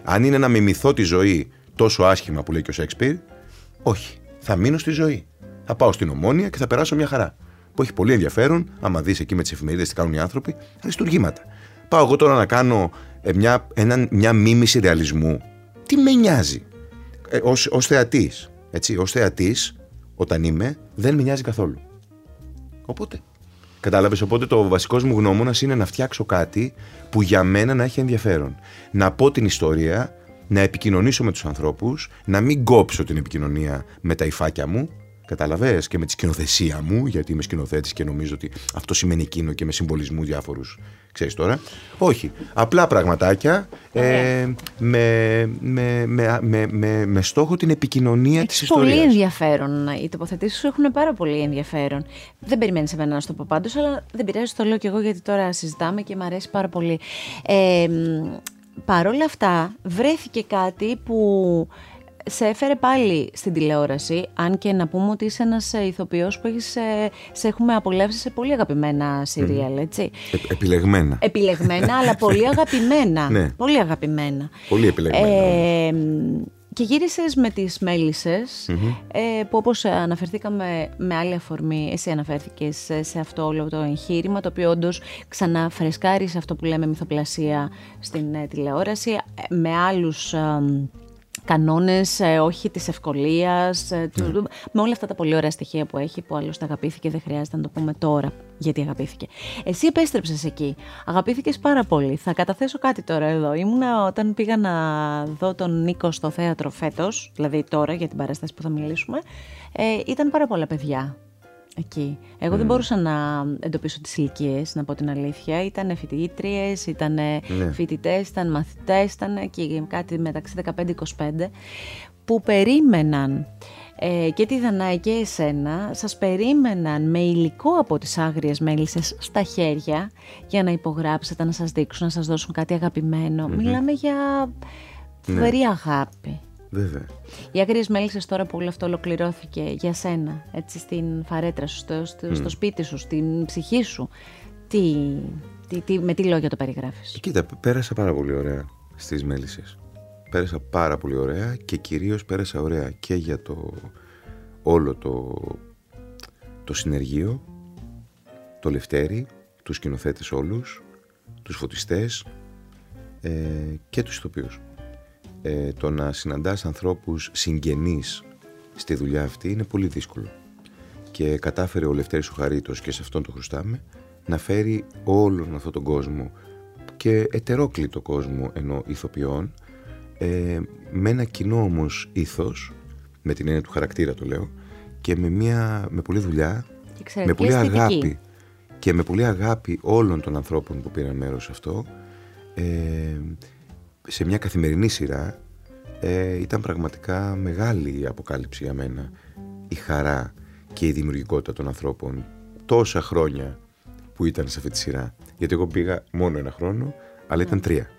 Αν είναι να μιμηθώ τη ζωή τόσο άσχημα που λέει και ο Σέξπιρ, όχι. Θα μείνω στη ζωή. Θα πάω στην ομόνια και θα περάσω μια χαρά. Που έχει πολύ ενδιαφέρον, άμα δεις εκεί με τις εφημερίδες τι κάνουν οι άνθρωποι, αριστουργήματα. Πάω εγώ τώρα να κάνω ε, μια, ένα, μια μίμηση ρεαλισμού. Τι με νοιάζει; Ε, ως, ως θεατής, έτσι, ως θεατής, όταν είμαι, δεν με νοιάζει καθόλου. Οπότε, Κατάλαβες. Οπότε το βασικός μου γνώμονας είναι να φτιάξω κάτι που για μένα να έχει ενδιαφέρον. Να πω την ιστορία, να επικοινωνήσω με τους ανθρώπους, να μην κόψω την επικοινωνία με τα υφάκια μου, Κατάλαβε και με τη σκηνοθεσία μου, γιατί είμαι σκηνοθέτης και νομίζω ότι αυτό σημαίνει εκείνο και με συμβολισμού διάφορους. Ξέρεις τώρα. Όχι. Απλά πραγματάκια ε, με, με, με, με, με, στόχο την επικοινωνία της ιστορίας. Πολύ ενδιαφέρον. Οι τοποθετήσεις σου έχουν πάρα πολύ ενδιαφέρον. Δεν περιμένεις εμένα να σου το πω πάντως, αλλά δεν πειράζει, το λέω κι εγώ γιατί τώρα συζητάμε και μου αρέσει πάρα πολύ. Ε, Παρ' όλα αυτά, βρέθηκε κάτι που σε έφερε πάλι στην τηλεόραση, αν και να πούμε ότι είσαι ένας ε, ηθοποιός που έχεις, ε, σε έχουμε απολαύσει σε πολύ αγαπημένα σύριαλ, έτσι. Ε, επιλεγμένα. Επιλεγμένα, αλλά πολύ [LAUGHS] αγαπημένα. Ναι. Πολύ αγαπημένα. Πολύ επιλεγμένα. Ε, και γύρισες με τις μελισσες ε, που όπως αναφερθήκαμε με άλλη αφορμή, εσύ αναφέρθηκες σε αυτό όλο το εγχείρημα, το οποίο όντως ξανά φρεσκάρει σε αυτό που λέμε μυθοπλασία στην τηλεόραση, με άλλους κανόνες, ε, όχι της ευκολίας, ε, ναι. με όλα αυτά τα πολύ ωραία στοιχεία που έχει, που άλλωστε αγαπήθηκε, δεν χρειάζεται να το πούμε τώρα γιατί αγαπήθηκε. Εσύ επέστρεψες εκεί, αγαπήθηκες πάρα πολύ. Θα καταθέσω κάτι τώρα εδώ. Ήμουνα όταν πήγα να δω τον Νίκο στο θέατρο φέτος, δηλαδή τώρα για την παράσταση που θα μιλήσουμε, ε, ήταν πάρα πολλά παιδιά εκεί. Εγώ δεν μπορούσα να εντοπίσω τις ηλικίες, να πω την αλήθεια. Ήταν φοιτήτριε, ήταν ναι. φοιτητές, ήταν μαθητές, ήταν και κάτι μεταξύ 15-25 που περίμεναν ε, και τη Δανάη και εσένα, σας περίμεναν με υλικό από τις άγριες μέλισσες στα χέρια για να υπογράψετε, να σας δείξουν, να σας δώσουν κάτι αγαπημένο. Μιλάμε για ναι. φοβερή αγάπη. Βέβαια. Οι άγριε μέλισσε τώρα που όλο αυτό ολοκληρώθηκε για σένα, έτσι στην φαρέτρα σου, στο, στο, σπίτι σου, στην ψυχή σου, τι, τι, τι, με τι λόγια το περιγράφεις; Κοίτα, πέρασα πάρα πολύ ωραία στις μέλισσες. Πέρασα πάρα πολύ ωραία και κυρίως πέρασα ωραία και για το όλο το, το συνεργείο, το Λευτέρι, τους σκηνοθέτες όλους, τους φωτιστές ε, και τους ηθοποιούς. Ε, το να συναντάς ανθρώπους συγγενείς στη δουλειά αυτή είναι πολύ δύσκολο. Και κατάφερε ο Λευτέρης ο Χαρίτος και σε αυτόν το χρωστάμε να φέρει όλον αυτόν τον κόσμο και ετερόκλητο κόσμο ενώ ηθοποιών ε, με ένα κοινό όμως ήθος με την έννοια του χαρακτήρα το λέω και με, μια, με πολλή δουλειά με πολλή αγάπη και με πολλή αγάπη όλων των ανθρώπων που πήραν μέρος σε αυτό ε, σε μια καθημερινή σειρά ε, ήταν πραγματικά μεγάλη η αποκάλυψη για μένα η χαρά και η δημιουργικότητα των ανθρώπων τόσα χρόνια που ήταν σε αυτή τη σειρά. Γιατί εγώ πήγα μόνο ένα χρόνο αλλά ήταν τρία.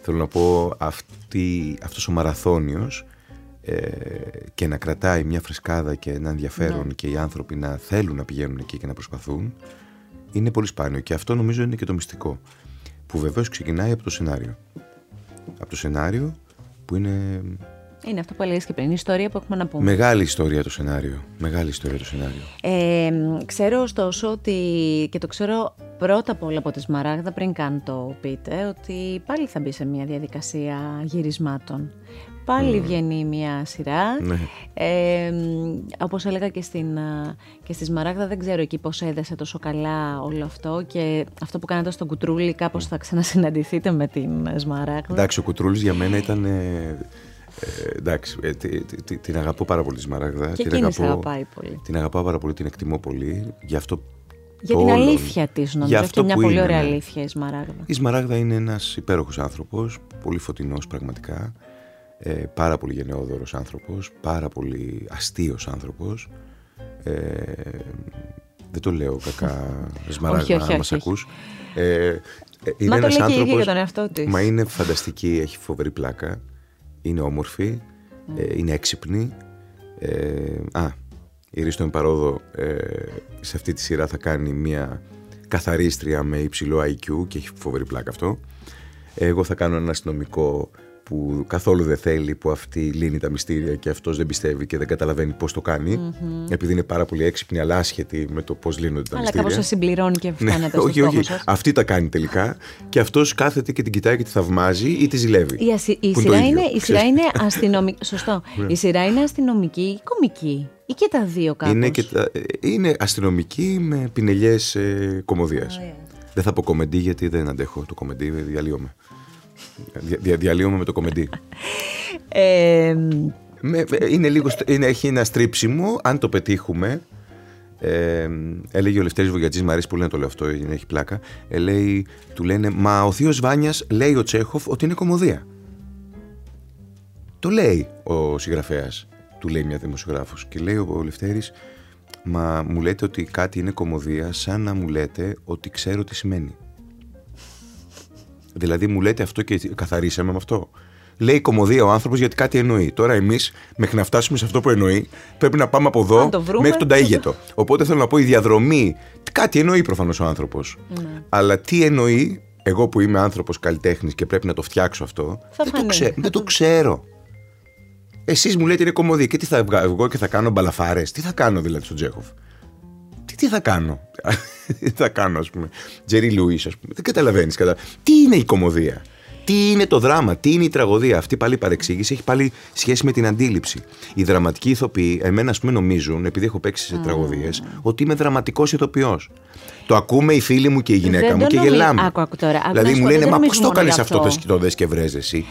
Θέλω να πω αυτή, αυτός ο μαραθώνιος ε, και να κρατάει μια φρεσκάδα και ένα ενδιαφέρον ναι. και οι άνθρωποι να θέλουν να πηγαίνουν εκεί και να προσπαθούν είναι πολύ σπάνιο. Και αυτό νομίζω είναι και το μυστικό που βεβαίως ξεκινάει από το σενάριο από το σενάριο που είναι είναι αυτό που έλεγες και πριν, η ιστορία που έχουμε να πούμε. Μεγάλη ιστορία το σενάριο. Μεγάλη ιστορία το σενάριο. Ε, ξέρω ωστόσο ότι, και το ξέρω πρώτα απ' όλα από τη Σμαράγδα, πριν καν το πείτε, ότι πάλι θα μπει σε μια διαδικασία γυρισμάτων. Πάλι βγαίνει μια σειρά. Ναι. Ε, όπως έλεγα και, στην, και στη Σμαράγδα, δεν ξέρω εκεί πώς έδεσε τόσο καλά όλο αυτό και αυτό που κάνατε στον Κουτρούλη κάπως θα ξανασυναντηθείτε με την Σμαράγδα. Εντάξει, ο Κουτρούλης για μένα ήταν... Ε, ε, εντάξει, ε, την αγαπώ πάρα πολύ τη Σμαράγδα. Και την αγαπώ, αγαπάει πολύ. Την αγαπάω πάρα πολύ, την εκτιμώ πολύ. Γι' αυτό για την αλήθεια της, νομίζω. Έχει μια πολύ ωραία ναι. αλήθεια η Σμαράγδα. Η Σμαράγδα είναι ένας υπέροχος άνθρωπος, πολύ φωτεινός πραγματικά. Ε, πάρα πολύ γενναιόδωρος άνθρωπος, πάρα πολύ αστείος άνθρωπος. Ε, δεν το λέω κακά, [LAUGHS] Σμαράγδα, να μας ακούς. Ε, είναι μα ένας το λέει και για τον εαυτό της. Μα είναι φανταστική, έχει φοβερή πλάκα, είναι όμορφη, ε, είναι έξυπνη. Ε, α, η Ρίστο Εμπαρόδο ε, σε αυτή τη σειρά θα κάνει μια καθαρίστρια με υψηλό IQ και έχει φοβερή πλάκα αυτό. Εγώ θα κάνω ένα αστυνομικό που καθόλου δεν θέλει, που αυτή λύνει τα μυστήρια και αυτός δεν πιστεύει και δεν καταλαβαίνει πώς το κάνει, mm-hmm. επειδή είναι πάρα πολύ έξυπνη, αλλά άσχετη με το πώς λύνονται τα αλλά μυστήρια. Αλλά κάπω συμπληρώνει και φτάνεται ναι, στο Όχι, όχι. Αυτή τα κάνει τελικά και αυτός κάθεται και την κοιτάει και τη θαυμάζει ή τη ζηλεύει. Η, ασυ... η, σειρά, είναι, η σειρά είναι αστυνομική. [LAUGHS] Σωστό. Ναι. η σειρά είναι αστυνομική ή κομική; Ή και τα δύο κάπως; Είναι, και τα... είναι αστυνομική με πινελιές ε, κομμωδίας. Δεν θα πω κομμεντή γιατί δεν αντέχω το κομμεντή, διαλύομαι. Δια, διαλύομαι με το κομμεντή. [LAUGHS] ε, είναι λίγο, είναι, έχει ένα στρίψιμο, αν το πετύχουμε. Ε, έλεγε ο Λευτέρης Βογιατζής, μου αρέσει πολύ να το λέω αυτό, έχει πλάκα. Ε, λέει, του λένε, μα ο θείος Βάνιας λέει ο Τσέχοφ ότι είναι κομμωδία. Το λέει ο συγγραφέας, του λέει μια δημοσιογράφος. Και λέει ο Λευτέρης, μα μου λέτε ότι κάτι είναι κομμωδία σαν να μου λέτε ότι ξέρω τι σημαίνει. Δηλαδή μου λέτε αυτό και καθαρίσαμε με αυτό. Λέει κομμωδία ο άνθρωπος γιατί κάτι εννοεί. Τώρα εμείς, μέχρι να φτάσουμε σε αυτό που εννοεί, πρέπει να πάμε από εδώ μέχρι τον Ταίγετο. Οπότε θέλω να πω η διαδρομή. Κάτι εννοεί προφανώς ο άνθρωπος. Ναι. Αλλά τι εννοεί, εγώ που είμαι άνθρωπος καλλιτέχνης και πρέπει να το φτιάξω αυτό, δεν το, ξέ, δεν το ξέρω. Εσείς μου λέτε είναι κομμωδία και τι θα βγω και θα κάνω μπαλαφάρες. Τι θα κάνω δηλαδή στον Τζέχοφ; Τι, τι θα κάνω; τι [LAUGHS] θα κάνω, ας πούμε. Τζερί Λουί, ας πούμε. Δεν καταλαβαίνεις. Κατα... Τι είναι η κομμωδία; Τι είναι το δράμα, τι είναι η τραγωδία; Αυτή πάλι η παρεξήγηση έχει πάλι σχέση με την αντίληψη. Οι δραματικοί ηθοποιοί, εμένα ας πούμε, νομίζουν, επειδή έχω παίξει σε mm. τραγωδίες, ότι είμαι δραματικός ηθοποιός. Το ακούμε οι φίλοι μου και η γυναίκα μου και γελάμε. Άκου, άκου τώρα. Δηλαδή μου λένε, Μα πώς το έκανε αυτό το δε και βρέζε εσύ;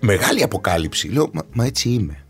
Μεγάλη αποκάλυψη. Λέω, Μα, έτσι είμαι.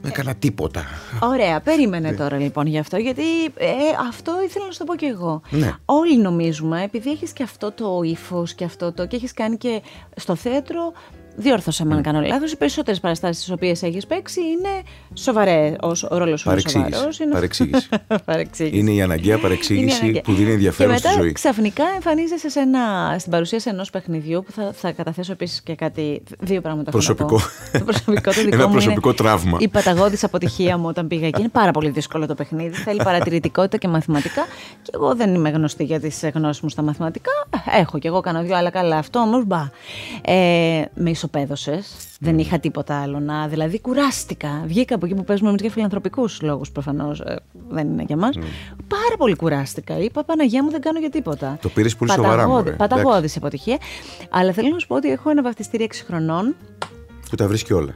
Δεν έκανα τίποτα. Ωραία, περίμενε ναι. τώρα λοιπόν γι' αυτό, γιατί ε, αυτό ήθελα να σου το πω και εγώ. Ναι. Όλοι νομίζουμε, επειδή έχεις και αυτό το ύφος και αυτό το. και έχεις κάνει και στο θέατρο διόρθωσα με αν κάνω λάθος. Οι περισσότερες παραστάσεις τι οποίες έχεις παίξει είναι σοβαρέ. Ο ρόλος σου είναι σοβαρός. Είναι... Παρεξήγηση. [LAUGHS] παρεξήγηση. Είναι η αναγκαία παρεξήγηση που δίνει ενδιαφέρον και μετά, στη ζωή. Ξαφνικά εμφανίζεσαι σε ένα, στην παρουσίαση ενός παιχνιδιού που θα, θα καταθέσω επίσης και κάτι. Δύο πράγματα. Προσωπικό. το προσωπικό το [LAUGHS] δικό ένα μου προσωπικό είναι τραύμα. Η παταγώδης αποτυχία μου όταν πήγα εκεί. Είναι πάρα πολύ δύσκολο το παιχνίδι. Θέλει παρατηρητικότητα και μαθηματικά. Και εγώ δεν είμαι γνωστή για τις γνώσεις μου στα μαθηματικά. Έχω κι εγώ κάνω δυο άλλα καλά. Αυτό όμως μπα. Ε, με ισοπαίδωσε. Δεν είχα τίποτα άλλο να. Δηλαδή, κουράστηκα. Βγήκα από εκεί που παίζουμε εμεί για φιλανθρωπικούς λόγους προφανώς. Ε, δεν είναι για μας. Πάρα πολύ κουράστηκα. Είπα Παναγία μου, δεν κάνω για τίποτα. Το πήρες πολύ σοβαρά. Μου, Παταγώδης αποτυχία. Αλλά θέλω να σου πω ότι έχω ένα βαφτιστήρι 6 χρονών. Που τα βρίσκει όλα.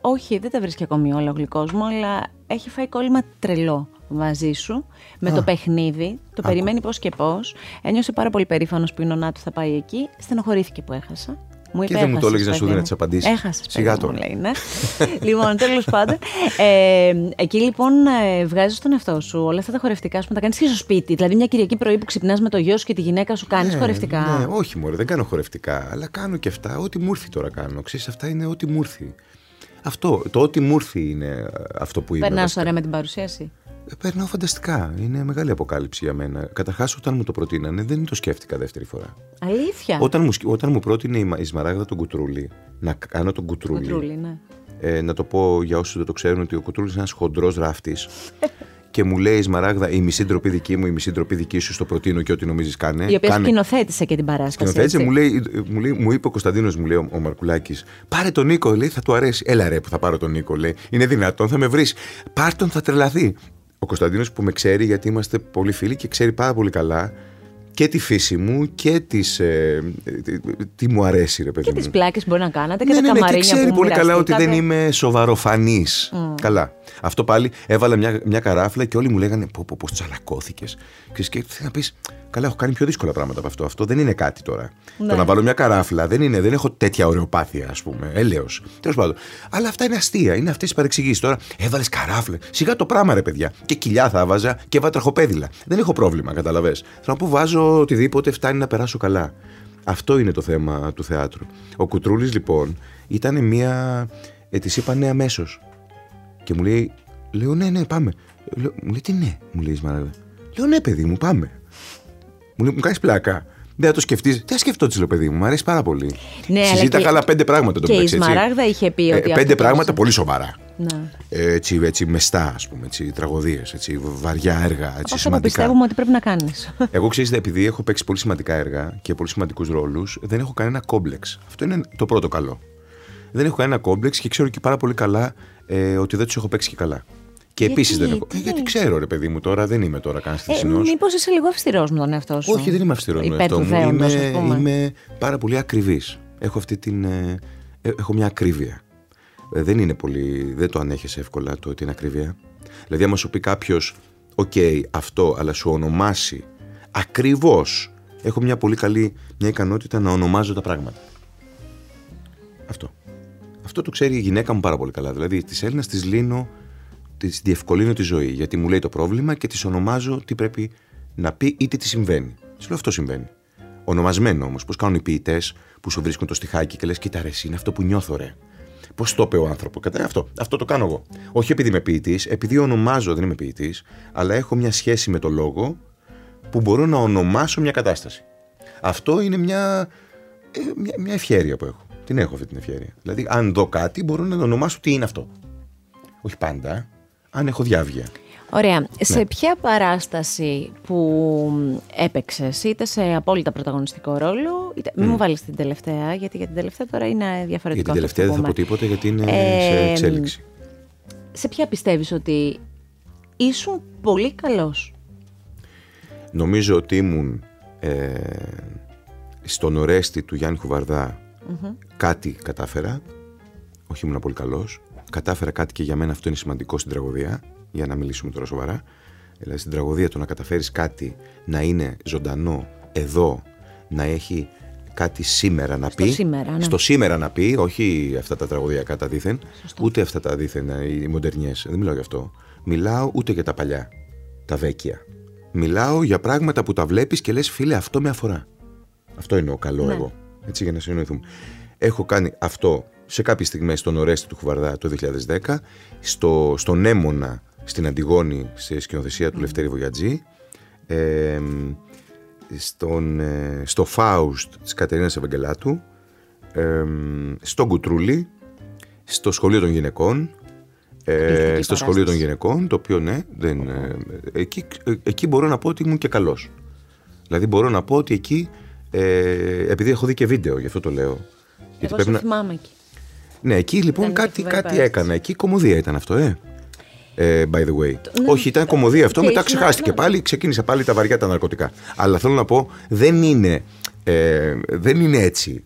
Όχι, δεν τα βρίσκει ακόμη όλα ο γλυκός μου, αλλά έχει φάει κόλλημα τρελό μαζί σου με το παιχνίδι. Το περιμένει πώς και πώς. Ένιωσε πάρα πολύ περήφανος που η νονά του θα πάει εκεί. Στενοχωρήθηκε που έχασα. Μου είπε, και δεν μου το έλεγες να σου δίνει τις απαντήσεις. Έχασες. Σιγά το. Μου λέει, ναι. [LAUGHS] λοιπόν, τέλος πάντων. Ε, εκεί λοιπόν ε, βγάζεις τον εαυτό σου όλα αυτά τα χορευτικά σου τα κάνεις και στο σπίτι. Δηλαδή, μια Κυριακή πρωί που ξυπνάς με το γιο σου και τη γυναίκα σου κάνεις ναι, χορευτικά; Ναι, όχι μόνο, δεν κάνω χορευτικά. Αλλά κάνω και αυτά. Ό,τι μου ήρθε τώρα κάνω. Ξέρεις, αυτά είναι ό,τι μου ήρθε. Αυτό, το ό,τι μου ήρθε είναι αυτό που είμαι. Περνάς ωραία με την παρουσίαση; Ε, περνάω φανταστικά. Είναι μεγάλη αποκάλυψη για μένα. Καταρχάς, όταν μου το προτείνανε, δεν το σκέφτηκα δεύτερη φορά. Αλήθεια; Όταν μου, όταν μου πρότεινε η Σμαράγδα τον Κουτρούλη, να κάνω τον Κουτρούλη. κουτρούλη ναι. ε, να το πω για όσους δεν το ξέρουν, ότι ο Κουτρούλης είναι ένας χοντρός ράφτης. [LAUGHS] και μου λέει η Σμαράγδα, η μισή ντροπή δική μου, η μισή ντροπή δική σου, στο προτείνω και ό,τι νομίζεις κάνε. Η οποία κάνε. σκηνοθέτησε και την παράσταση. Σκηνοθέτησε, μου, λέει, μου, λέει, μου είπε ο Κωνσταντίνος, μου λέει ο, ο Μαρκουλάκης, πάρε τον Νίκο, λέει, θα του αρέσει. Έλα ρε που θα πάρω τον Νίκο, λέει. Είναι δυνατόν, θα με βρεις. Πάρ τον, θα τρελαθεί ο Κωνσταντίνος που με ξέρει γιατί είμαστε πολύ φίλοι και ξέρει πάρα πολύ καλά και τη φύση μου και τις, ε, τι μου αρέσει ρε παιδί και μου. τις πλάκες μπορεί να κάνετε και ναι, τα ναι, ναι, καμαρίνια και ξέρει που πολύ καλά ότι δεν είμαι σοβαροφανής. Mm. Καλά. Αυτό πάλι έβαλα μια, μια καράφλα και όλοι μου λέγανε πω πω πως τσαλακώθηκες. Και σκέφτεσαι να πεις καλά έχω κάνει πιο δύσκολα πράγματα από αυτό. Αυτό δεν είναι κάτι τώρα. Ναι. Το να βάλω μια καράφλα δεν είναι, δεν έχω τέτοια ωρεοπάθεια ας πούμε. Έλεος. Τέλος πάντων. Αλλά αυτά είναι αστεία. Είναι αυτές οι παρεξηγήσεις. Τώρα έβαλες καράφλα. Σιγά το πράγμα ρε παιδιά. Και κοιλιά θα βάζα και έβαλα τραχοπέδιλα. Δεν έχω πρόβλημα καταλαβες. Θέλω να πω βάζω οτιδήποτε φτάνει να περάσω καλά. Αυτό είναι το θέμα του θεάτρου. Ο Κουτρούλης λοιπόν ήταν μια... Ε, της είπα ναι αμέσως. Και μου λέει, λέω ναι, ναι, πάμε. Λέω, μου λέει τι ναι, μου λέει η Σμαράγδα. Λέω ναι, παιδί μου, πάμε. Μου λέει, μου κάνεις πλάκα. Δεν θα το σκεφτείς. Τι θα σκεφτώ, της λέω, παιδί μου, μου αρέσει πάρα πολύ. Ναι, Συζήταγα άλλα πέντε πράγματα το Και η Σμαράγδα είχε πει ότι. Ε, πέντε πράγματα πολύ σοβαρά. Ναι. Ε, έτσι, έτσι μεστά, ας πούμε, έτσι, τραγωδίες, έτσι, βαριά έργα, έτσι, Αυτό σημαντικά. που πιστεύουμε ότι πρέπει να κάνεις. [LAUGHS] Εγώ ξέρετε, επειδή έχω παίξει πολύ σημαντικά έργα και πολύ σημαντικούς ρόλους, δεν έχω κανένα κόμπλεξ. Αυτό είναι το πρώτο καλό. Δεν έχω κανένα κόμπλεξ και ξέρω και πάρα πολύ καλά ε, ότι δεν τους έχω παίξει και καλά. Και επίσης δεν έχω. τι; Ε, γιατί ξέρω, ρε παιδί μου, τώρα δεν είμαι τώρα καν Ε, θυσινό. Μήπως είσαι λίγο αυστηρός με τον εαυτό σου; Όχι, δεν είμαι αυστηρός με Υπέρ αυτό του μου. δέοντος, Είμαι, ας πούμε. είμαι πάρα πολύ ακριβής. Έχω αυτή την. ε, ε, έχω μια ακρίβεια. Ε, δεν είναι πολύ. Δεν το ανέχεσαι εύκολα το ότι είναι ακρίβεια. Δηλαδή, άμα σου πει κάποιος, οκ, αυτό, αλλά σου ονομάσει ακριβώ. Έχω μια πολύ καλή μια ικανότητα να ονομάζω τα πράγματα. Αυτό. Αυτό το ξέρει η γυναίκα μου πάρα πολύ καλά. Δηλαδή, της Έλληνας της λύνω, της διευκολύνω τη ζωή. Γιατί μου λέει το πρόβλημα και της ονομάζω τι πρέπει να πει ή τι της συμβαίνει. Της λέω αυτό συμβαίνει. Ονομασμένο όμως, πώς κάνουν οι ποιητές που σου βρίσκουν το στιχάκι και λες: Κοίτα, ρε, εσύ, είναι αυτό που νιώθω, ρε. Πώς το είπε ο άνθρωπο. Κατά αυτό. Αυτό το κάνω εγώ. Όχι επειδή είμαι ποιητής, επειδή ονομάζω, δεν είμαι ποιητής, αλλά έχω μια σχέση με το λόγο που μπορώ να ονομάσω μια κατάσταση. Αυτό είναι μια, ε, μια, μια ευχαίρεια που έχω. Την έχω αυτή την ευχαίρεια. Δηλαδή, αν δω κάτι, μπορώ να το ονομάσω τι είναι αυτό. Όχι πάντα. Αν έχω διάβγεια. Ωραία. Σε ποια παράσταση που έπαιξες, είτε σε απόλυτα πρωταγωνιστικό ρόλο, είτε. Μην μου βάλεις την τελευταία, γιατί για την τελευταία τώρα είναι διαφορετικό. Για την αυτό τελευταία που δεν θα πω πούμε. τίποτα γιατί είναι Ε, σε εξέλιξη. Σε ποια πιστεύεις ότι ήσουν πολύ καλός; Νομίζω ότι ήμουν ε, στον ορέστη του Γιάννη Χουβαρδά κάτι κατάφερα. Όχι ήμουν πολύ καλός. Κατάφερα κάτι και για μένα αυτό είναι σημαντικό στην τραγωδία, για να μιλήσουμε τώρα σοβαρά. Δηλαδή στην τραγωδία το να καταφέρεις κάτι να είναι ζωντανό εδώ, να έχει κάτι σήμερα να Στο πει. σήμερα, ναι. Στο σήμερα να πει, όχι αυτά τα τραγωδιακά τα δίθεν, Σωστό. ούτε αυτά τα δίθεν, ε, οι μοντερνιές. Δεν μιλάω γι' αυτό. Μιλάω ούτε για τα παλιά, τα βέκια. Μιλάω για πράγματα που τα βλέπεις και λες φίλε αυτό με αφορά. Αυτό είναι ο καλό Ναι. εγώ. Έτσι για να συνοηθούμε. Έχω κάνει αυτό σε κάποιες στιγμές στον Ορέστη του Χουβαρδά το 2010, στο, στον Έμονα στην Αντιγόνη σε σκηνοθεσία του Λευτέρη Βογιατζή, ε, στον, ε, στο Φάουστ της Κατερίνας Ευαγγελάτου, ε, στον Κουτρούλη, στο Σχολείο των Γυναικών, ε, στο Σχολείο των Γυναικών, το οποίο ναι, δεν, ε, εκεί, ε, εκεί μπορώ να πω ότι ήμουν και καλός. Δηλαδή μπορώ να πω ότι εκεί, ε, επειδή έχω δει και βίντεο, γι' αυτό το λέω. Εγώ Γιατί θυμάμαι εκεί. Ναι, εκεί λοιπόν κάτι, κάτι έκανα. Εκεί κομμωδία ήταν αυτό, ε. Ε, by the way. Ναι, Όχι, ήταν κομμωδία αυτό, μετά ξεχάστηκε ναι. πάλι, ξεκίνησα πάλι τα βαριά τα ναρκωτικά. Αλλά θέλω να πω, δεν είναι, ε, δεν είναι έτσι.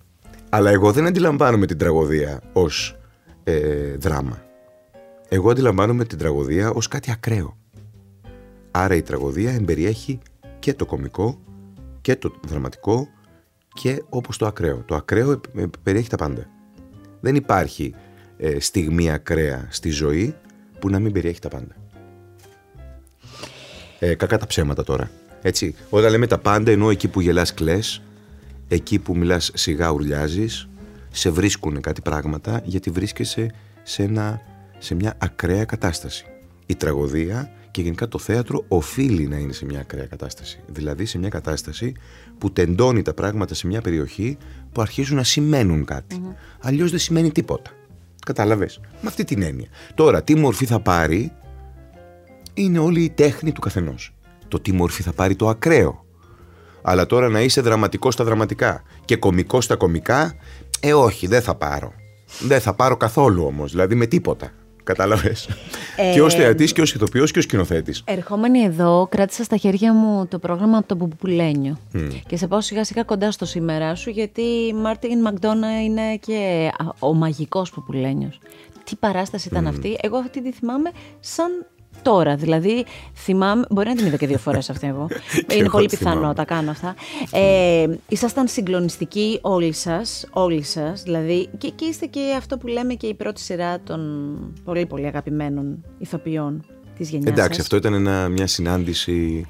Αλλά εγώ δεν αντιλαμβάνομαι την τραγωδία ως ε, δράμα. Εγώ αντιλαμβάνομαι την τραγωδία ως κάτι ακραίο. Άρα η τραγωδία εμπεριέχει και το κομικό και το δραματικό και όπως το ακραίο. Το ακραίο περιέχει τα πάντα. Δεν υπάρχει ε, στιγμή ακραία στη ζωή που να μην περιέχει τα πάντα. Ε, κακά τα ψέματα τώρα. Έτσι, όταν λέμε τα πάντα ενώ εκεί που γελάς κλαις, εκεί που μιλάς σιγά ουρλιάζεις, σε βρίσκουν κάτι πράγματα γιατί βρίσκεσαι σε, ένα, σε μια ακραία κατάσταση. Η τραγωδία και γενικά το θέατρο οφείλει να είναι σε μια ακραία κατάσταση. Δηλαδή σε μια κατάσταση που τεντώνει τα πράγματα σε μια περιοχή που αρχίζουν να σημαίνουν κάτι. Mm-hmm. Αλλιώς δεν σημαίνει τίποτα. Κατάλαβες; Με αυτή την έννοια. Τώρα, τι μορφή θα πάρει είναι όλη η τέχνη του καθενός. Το τι μορφή θα πάρει το ακραίο. Αλλά τώρα να είσαι δραματικός στα δραματικά και κομικός στα κομικά, ε, όχι, δεν θα πάρω. Δεν θα πάρω καθόλου όμως, δηλαδή με τίποτα. Κατάλαβες. Ε, και ως θεατής και ως ηθοποιός και ως σκηνοθέτης. Ερχόμενη εδώ, κράτησα στα χέρια μου το πρόγραμμα από το Πουπουλένιο. Mm. Και σε πάω σιγά σιγά κοντά στο σήμερα σου, γιατί η Μάρτιν Μακδόνα είναι και ο μαγικός Πουπουλένιος. Τι παράσταση ήταν mm. αυτή. Εγώ αυτή τη θυμάμαι σαν τώρα. Δηλαδή, θυμάμαι. Μπορεί να την είδα και δύο φορές αυτή εγώ. [LAUGHS] Είναι πολύ πιθανό, τα κάνω αυτά. Ε, ήσασταν συγκλονιστικοί όλοι σας. Όλοι σας. Δηλαδή, και, και είστε και αυτό που λέμε και η πρώτη σειρά των πολύ πολύ αγαπημένων ηθοποιών της γενιάς. Εντάξει, αυτό ήταν μια συνάντηση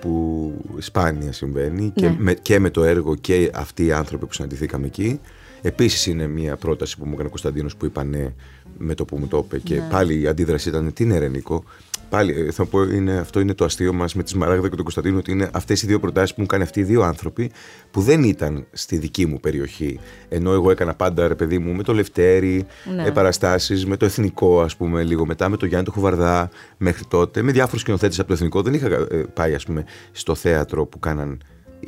που σπάνια συμβαίνει και, ναι. με, και με το έργο και αυτοί οι άνθρωποι που συναντηθήκαμε εκεί. Επίσης είναι μια πρόταση που μου έκανε ο Κωνσταντίνος που είπα ναι με το που μου το είπε και ναι. πάλι η αντίδραση ήταν τι είναι Ρενικό. Πάλι ε, θα πω είναι, αυτό είναι το αστείο μας με τη Σμαράγδα και τον Κωνσταντίνο ότι είναι αυτές οι δύο προτάσεις που μου κάνει αυτοί οι δύο άνθρωποι που δεν ήταν στη δική μου περιοχή. Ενώ εγώ έκανα πάντα ρε παιδί μου με το Λευτέρι, ναι. παραστάσεις, με το Εθνικό ας πούμε λίγο μετά, με το Γιάννη το Χουβαρδά μέχρι τότε, με διάφορους σκηνοθέτες από το Εθνικό. Δεν είχα ε, πάει ας πούμε στο θέατρο που κάναν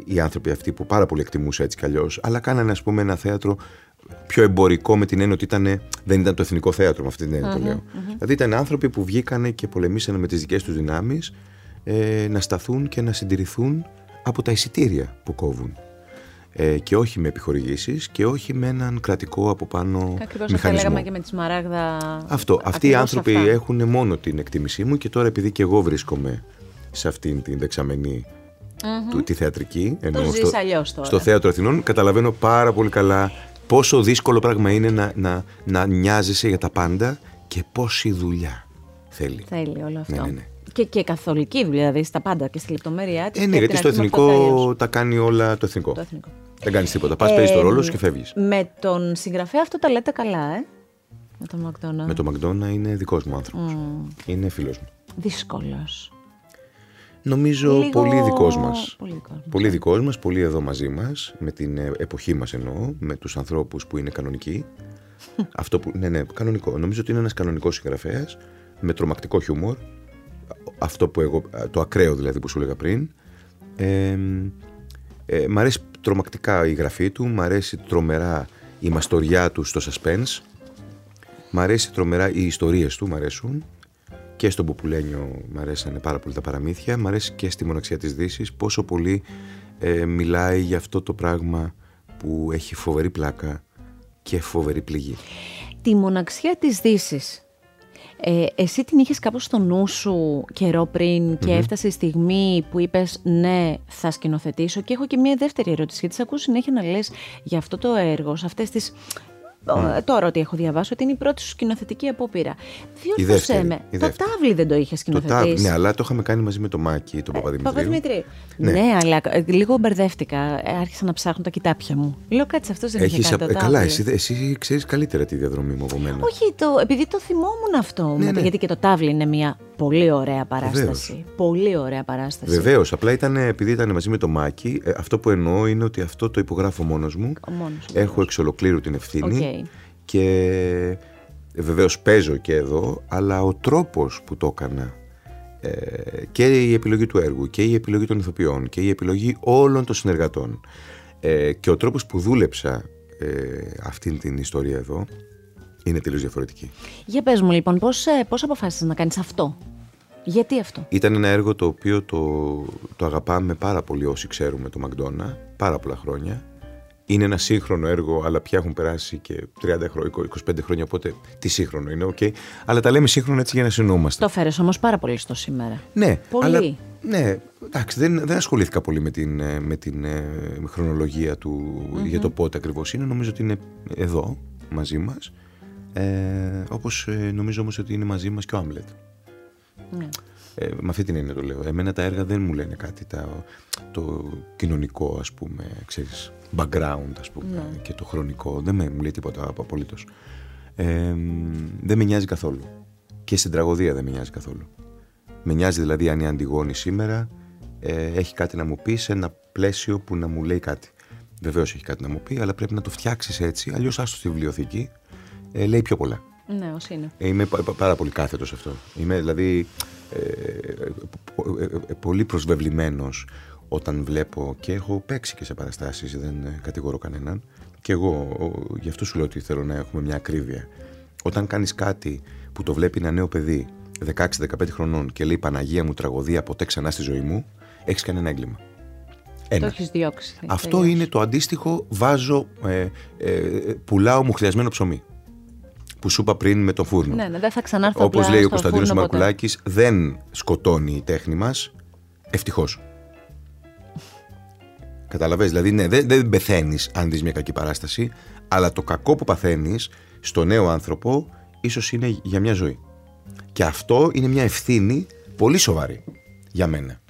οι άνθρωποι αυτοί που πάρα πολύ εκτιμούσα έτσι κι αλλιώς, αλλά κάνανε ας πούμε ένα θέατρο πιο εμπορικό με την έννοια ότι ήταν, δεν ήταν το εθνικό θέατρο με αυτή την εννοια το λέω. Δηλαδή ήταν άνθρωποι που βγήκανε και πολεμήσανε με τις δικές τους δυνάμεις ε, να σταθούν και να συντηρηθούν από τα εισιτήρια που κόβουν. Ε, και όχι με επιχορηγήσεις και όχι με έναν κρατικό από πάνω Ακριβώς μηχανισμό. Ακριβώς λέγαμε και με τη Σμαράγδα. Αυτό. Αυτοί οι άνθρωποι έχουν μόνο την εκτίμησή μου και τώρα επειδή και εγώ βρίσκομαι σε αυτήν την δεξαμενή του, τη θεατρική. Ενώ το στο, αλλιώς τώρα. στο θέατρο Αθηνών καταλαβαίνω πάρα πολύ καλά πόσο δύσκολο πράγμα είναι να, να, να νοιάζεσαι για τα πάντα και πόση δουλειά θέλει. Θέλει όλο αυτό. Ναι, ναι, ναι. Και, και καθολική δουλειά, δηλαδή στα πάντα και στη λεπτομέρεια της. Ε, ναι, γιατί στο εθνικό τα κάνει όλα το εθνικό. Το εθνικό. Δεν κάνεις τίποτα. Πας, ε, παίζεις το ρόλο σου και φεύγεις. Με τον συγγραφέα αυτό τα λέτε καλά, ε; Με τον Μακδόνα. Με τον Μακδόνα είναι δικός μου άνθρωπος. Mm. Είναι φίλος μου. Δύσκολος. Νομίζω πολύ δικός μας. Πολύ δικός μας. Πολύ εδώ μαζί μας, με την ε, εποχή μας εννοώ, με τους ανθρώπους που είναι κανονικοί. [LAUGHS] Αυτό που, ναι, ναι, κανονικό. Νομίζω ότι είναι ένας κανονικός συγγραφέας με τρομακτικό χιούμορ. Αυτό που εγώ, το ακραίο δηλαδή που σου έλεγα πριν. Ε, ε, μ' αρέσει τρομακτικά η γραφή του, μ' αρέσει τρομερά η μαστοριά του στο suspense. Μ' αρέσει τρομερά οι ιστορίες του, μ' αρέσουν και στον Πουπουλένιο μου αρέσανε πάρα πολύ τα παραμύθια, μου αρέσει και στη Μοναξιά της δύσης πόσο πολύ ε, μιλάει για αυτό το πράγμα που έχει φοβερή πλάκα και φοβερή πληγή. Τη Μοναξιά της δύσης. Ε, εσύ την είχες κάπως στο νου σου καιρό πριν και έφτασε η στιγμή που είπες ναι θα σκηνοθετήσω και έχω και μια δεύτερη ερώτηση γιατί σε ακούω συνέχεια να λες για αυτό το έργο, σε αυτές τις mm. τώρα ότι έχω διαβάσει ότι είναι η πρώτη σου σκηνοθετική απόπειρα. Διόρθωσέ με. Το τάβλι δεν το είχε σκηνοθετήσει. Το ναι, αλλά το είχαμε κάνει μαζί με το Μάκη, τον Παπαδημητρίου. Παπαδημητρίου. Ναι. ναι, αλλά λίγο μπερδεύτηκα. Άρχισα να ψάχνω τα κοιτάπια μου. Λέω κάτι αυτός δεν έχεις κάνει. καλά, εσύ, εσύ ξέρεις καλύτερα τη διαδρομή μου από μένα. Όχι, το, επειδή το θυμόμουν αυτό. Ναι, ναι. Γιατί και το τάβλι είναι μια πολύ ωραία παράσταση. Βεβαίως. Πολύ ωραία παράσταση. Βεβαίως. Απλά ήταν, επειδή ήταν μαζί με το Μάκη, ε, αυτό που εννοώ είναι ότι αυτό το υπογράφω μόνος μου. Μόνος, Έχω εξ ολοκλήρου την ευθύνη. Okay. Και ε, βεβαίως παίζω και εδώ, αλλά ο τρόπος που το έκανα ε, και η επιλογή του έργου και η επιλογή των ηθοποιών και η επιλογή όλων των συνεργατών ε, και ο τρόπος που δούλεψα ε, αυτήν την ιστορία εδώ είναι τελείως διαφορετική. Για πες μου λοιπόν, πώς, ε, πώς αποφάσισες να κάνεις αυτό, γιατί αυτό; Ήταν ένα έργο το οποίο το, το αγαπάμε πάρα πολύ όσοι ξέρουμε το Μακδόνα, πάρα πολλά χρόνια. Είναι ένα σύγχρονο έργο, αλλά πια έχουν περάσει και 30 χρόνια, 25 χρόνια, οπότε τι σύγχρονο είναι, οκ. Αλλά τα λέμε σύγχρονο έτσι για να συνεννοούμαστε. Το 'φερες όμως πάρα πολύ στο σήμερα. Ναι, πολύ. Αλλά, ναι, εντάξει, δεν, δεν ασχολήθηκα πολύ με την, ε, με την με χρονολογία του για το πότε ακριβώς είναι. Νομίζω ότι είναι εδώ μαζί μας. Ε, Όπως ε, νομίζω όμως ότι είναι μαζί μας και ο Άμλετ. Ναι. Ε, με αυτή την έννοια το λέω. Εμένα τα έργα δεν μου λένε κάτι. Τα, το κοινωνικό, ας πούμε, ξέρεις, background, ας πούμε, ναι. και το χρονικό. Δεν με, μου λέει τίποτα απολύτως. Ε, δεν με νοιάζει καθόλου. Και στην τραγωδία δεν με νοιάζει καθόλου. Με νοιάζει δηλαδή αν η Αντιγόνη σήμερα ε, έχει κάτι να μου πει σε ένα πλαίσιο που να μου λέει κάτι. Βεβαίως έχει κάτι να μου πει, αλλά πρέπει να το φτιάξεις έτσι. Αλλιώς άστο στη βιβλιοθήκη ε, λέει πιο πολλά. Ναι, ως είναι. Ε, είμαι πάρα πολύ κάθετος αυτό. Είμαι δηλαδή ε, ε, ε, πολύ προσβεβλημένος όταν βλέπω και έχω παίξει και σε παραστάσεις, δεν κατηγορώ κανέναν και εγώ γι' αυτό σου λέω ότι θέλω να έχουμε μια ακρίβεια. Όταν κάνεις κάτι που το βλέπει ένα νέο παιδί 16-15 χρονών και λέει Παναγία μου τραγωδία ποτέ ξανά στη ζωή μου, έχεις κάνει ένα έγκλημα. Ένα. Το έχεις διώξει. Αυτό είναι το αντίστοιχο βάζω, ε, ε, πουλάω μου χλιασμένο ψωμί που σου είπα πριν με το φούρνο. Ναι, ναι, δεν θα ξανάρθω Όπως λέει ο Κωνσταντίνος Μαρκουλάκης, δεν σκοτώνει η τέχνη μας. Ευτυχώς. Καταλαβες, δηλαδή ναι, δεν, δεν πεθαίνεις αν δεις μια κακή παράσταση, αλλά το κακό που παθαίνεις στο νέο άνθρωπο ίσως είναι για μια ζωή. Και αυτό είναι μια ευθύνη πολύ σοβαρή για μένα.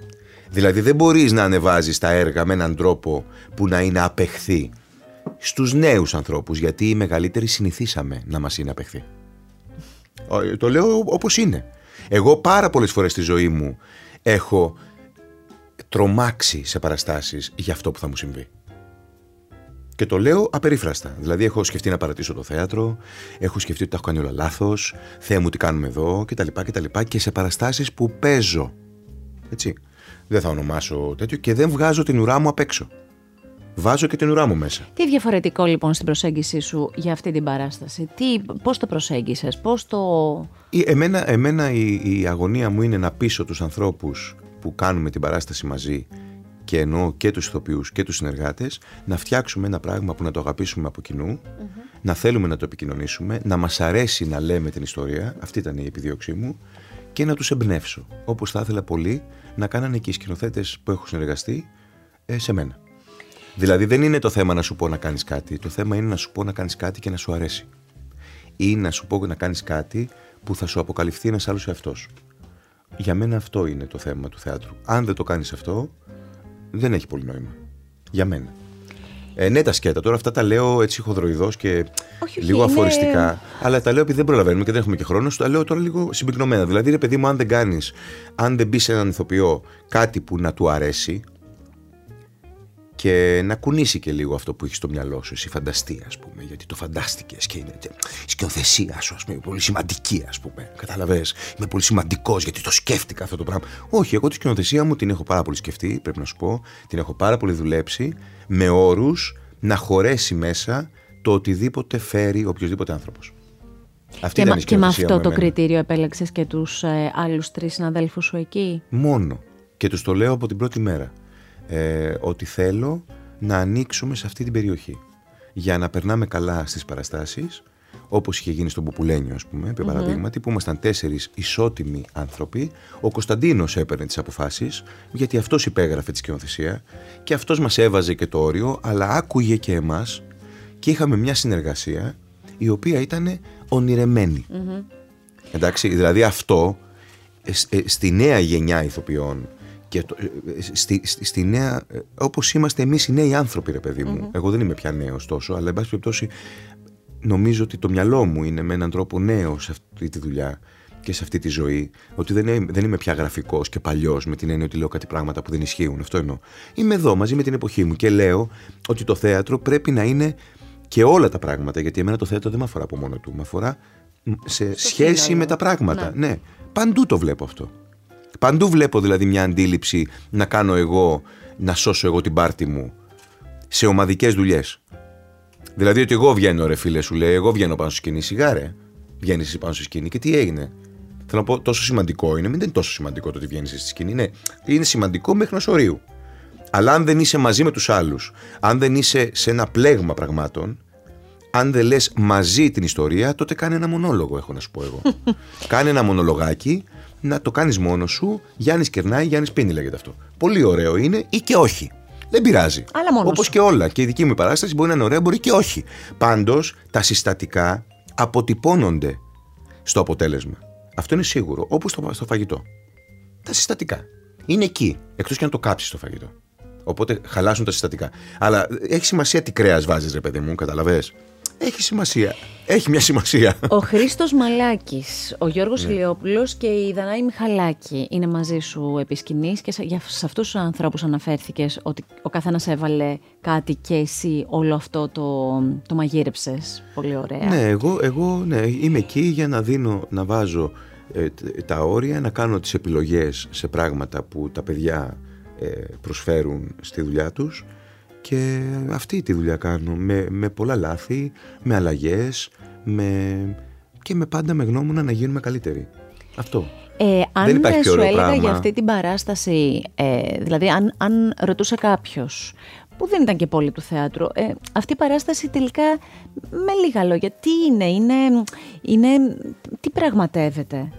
Δηλαδή δεν μπορείς να ανεβάζεις τα έργα με έναν τρόπο που να είναι απεχθή στους νέους ανθρώπους, γιατί οι μεγαλύτεροι συνηθίσαμε να μας είναι απεχθή. Το λέω όπως είναι. Εγώ πάρα πολλές φορές στη ζωή μου έχω τρομάξει σε παραστάσεις για αυτό που θα μου συμβεί. Και το λέω απερίφραστα. Δηλαδή, έχω σκεφτεί να παρατήσω το θέατρο, έχω σκεφτεί ότι τα έχω κάνει όλα λάθος, Θεέ μου, τι κάνουμε εδώ, κτλ. κτλ. Και σε παραστάσεις που παίζω. Έτσι. Δεν θα ονομάσω τέτοιο και δεν βγάζω την ουρά μου απ' έξω βάζω και την ουρά μου μέσα. Τι διαφορετικό λοιπόν στην προσέγγιση σου για αυτή την παράσταση, τι, πώς το προσέγγισες, πώς το... Η, εμένα εμένα η, η αγωνία μου είναι να πείσω τους ανθρώπους που κάνουμε την παράσταση μαζί και εννοώ και τους ηθοποιούς και τους συνεργάτες να φτιάξουμε ένα πράγμα που να το αγαπήσουμε από να θέλουμε να το επικοινωνήσουμε, να μας αρέσει να λέμε την ιστορία, αυτή ήταν η επιδίωξή μου και να τους εμπνεύσω, όπως θα ήθελα πολύ να κάνανε και οι σκηνοθέτες που έχω συνεργαστεί ε, σε μένα. Δηλαδή δεν είναι το θέμα να σου πω να κάνεις κάτι, το θέμα είναι να σου πω να κάνεις κάτι και να σου αρέσει. Ή να σου πω να κάνεις κάτι που θα σου αποκαλυφθεί ένας άλλος εαυτός. Για μένα αυτό είναι το θέμα του θεάτρου. Αν δεν το κάνεις αυτό, δεν έχει πολύ νόημα. Για μένα. Ε, ναι, τα σκέτα. Τώρα αυτά τα λέω έτσι χοδροειδώ και όχι, λίγο είναι... αφοριστικά. Αλλά τα λέω επειδή δεν προλαβαίνουμε και δεν έχουμε και χρόνος. Τα λέω τώρα λίγο συμπυκνωμένα. Δηλαδή, ρε παιδί μου, αν δεν κάνεις, αν δεν μπεις σε έναν ηθοποιό κάτι που να του αρέσει, και να κουνήσει και λίγο αυτό που έχεις στο μυαλό σου, εσύ φανταστεί, ας πούμε, γιατί το φαντάστηκες και είναι η σκηνοθεσία σου, ας πούμε, πολύ σημαντική, ας πούμε. Καταλαβέ, είμαι πολύ σημαντικός γιατί το σκέφτηκα αυτό το πράγμα. Όχι, εγώ τη σκηνοθεσία μου την έχω πάρα πολύ σκεφτεί, πρέπει να σου πω, την έχω πάρα πολύ δουλέψει, με όρους να χωρέσει μέσα το οτιδήποτε φέρει οποιοδήποτε άνθρωπος. Αυτή και, και με αυτό το κριτήριο επέλεξες και τους ε, άλλους τρεις συναδέλφους σου εκεί; Μόνο. Και τους το λέω από την πρώτη μέρα ε, ότι θέλω να ανοίξουμε σε αυτή την περιοχή για να περνάμε καλά στις παραστάσεις όπως είχε γίνει στον Πουπουλένιο ας πούμε, επί παραδείγματι, που ήμασταν τέσσερις ισότιμοι άνθρωποι. Ο Κωνσταντίνος έπαιρνε τις αποφάσεις, γιατί αυτός υπέγραφε τη σκηνοθεσία και αυτός μας έβαζε και το όριο, αλλά άκουγε και εμάς και είχαμε μια συνεργασία η οποία ήταν ονειρεμένη. Εντάξει, δηλαδή αυτό ε, ε, στη νέα γενιά ηθοποιών και το, ε, στη, στη, στη νέα, όπως είμαστε εμείς οι νέοι άνθρωποι ρε παιδί μου, εγώ δεν είμαι πια νέος τόσο, αλλά εν πάση περιπτώσει νομίζω ότι το μυαλό μου είναι με έναν τρόπο νέο σε αυτή τη δουλειά και σε αυτή τη ζωή, ότι δεν είμαι, δεν είμαι πια γραφικός και παλιός με την έννοια ότι λέω κάτι πράγματα που δεν ισχύουν. Αυτό εννοώ. Είμαι εδώ μαζί με την εποχή μου και λέω ότι το θέατρο πρέπει να είναι και όλα τα πράγματα, γιατί εμένα το θέατρο δεν με αφορά από μόνο του. Με αφορά σε σχέση με τα πράγματα. Ναι. ναι. Παντού το βλέπω αυτό. Παντού βλέπω δηλαδή μια αντίληψη να κάνω εγώ, να σώσω εγώ την πάρτη μου σε ομαδικές δουλειές. Δηλαδή ότι εγώ βγαίνω ρε φίλε σου λέει, εγώ βγαίνω πάνω στο σκηνή, σιγάρε. Βγαίνεις εσύ πάνω στο σκηνή και τι έγινε. Θέλω να πω, τόσο σημαντικό είναι. Μην είναι τόσο σημαντικό το ότι βγαίνεις στη σκηνή. Ναι, είναι σημαντικό μέχρι να ορίου. Αλλά αν δεν είσαι μαζί με τους άλλους, αν δεν είσαι σε ένα πλέγμα πραγμάτων, αν δεν λες μαζί την ιστορία, τότε κάνει ένα μονόλογο, έχω να σου πω εγώ. [LAUGHS] κάνει ένα μονολογάκι, να το κάνεις μόνος σου. Γιάννης κερνάει, Γιάννης πίνει, λέγεται αυτό. Πολύ ωραίο είναι ή και όχι. Δεν πειράζει. Όπως και όλα. Και η δική μου παράσταση μπορεί να είναι ωραία, μπορεί και όχι. Πάντως, τα συστατικά αποτυπώνονται στο αποτέλεσμα. Αυτό είναι σίγουρο. Όπως στο, στο φαγητό. Τα συστατικά. Είναι εκεί. Εκτός και αν το κάψεις το φαγητό. Οπότε χαλάσουν τα συστατικά. Αλλά έχει σημασία τι κρέας βάζεις, ρε παιδί μου, καταλαβέ. Έχει σημασία. Έχει μια σημασία. Ο [LAUGHS] Χρήστος Μαλάκης, ο Γιώργος ναι. Ηλιόπουλος και η Δανάη Μιχαλάκη είναι μαζί σου επί σκηνής και σε, σε αυτούς τους ανθρώπους αναφέρθηκες ότι ο καθένας έβαλε κάτι και εσύ όλο αυτό το, το μαγείρεψες. Πολύ ωραία. Ναι, εγώ, εγώ ναι, είμαι εκεί για να δίνω, να βάζω ε, τα όρια, να κάνω τις επιλογές σε πράγματα που τα παιδιά ε, προσφέρουν στη δουλειά τους και αυτή τη δουλειά κάνω με, με πολλά λάθη, με αλλαγές με, και με πάντα με γνώμονα να γίνουμε καλύτεροι. Αυτό. Ε, αν δεν υπάρχει σου έλεγα πράγμα. για αυτή την παράσταση, ε, δηλαδή αν, αν ρωτούσε κάποιος που δεν ήταν και πόλη του θεάτρου, ε, αυτή η παράσταση τελικά με λίγα λόγια, τι είναι, είναι, είναι τι πραγματεύεται;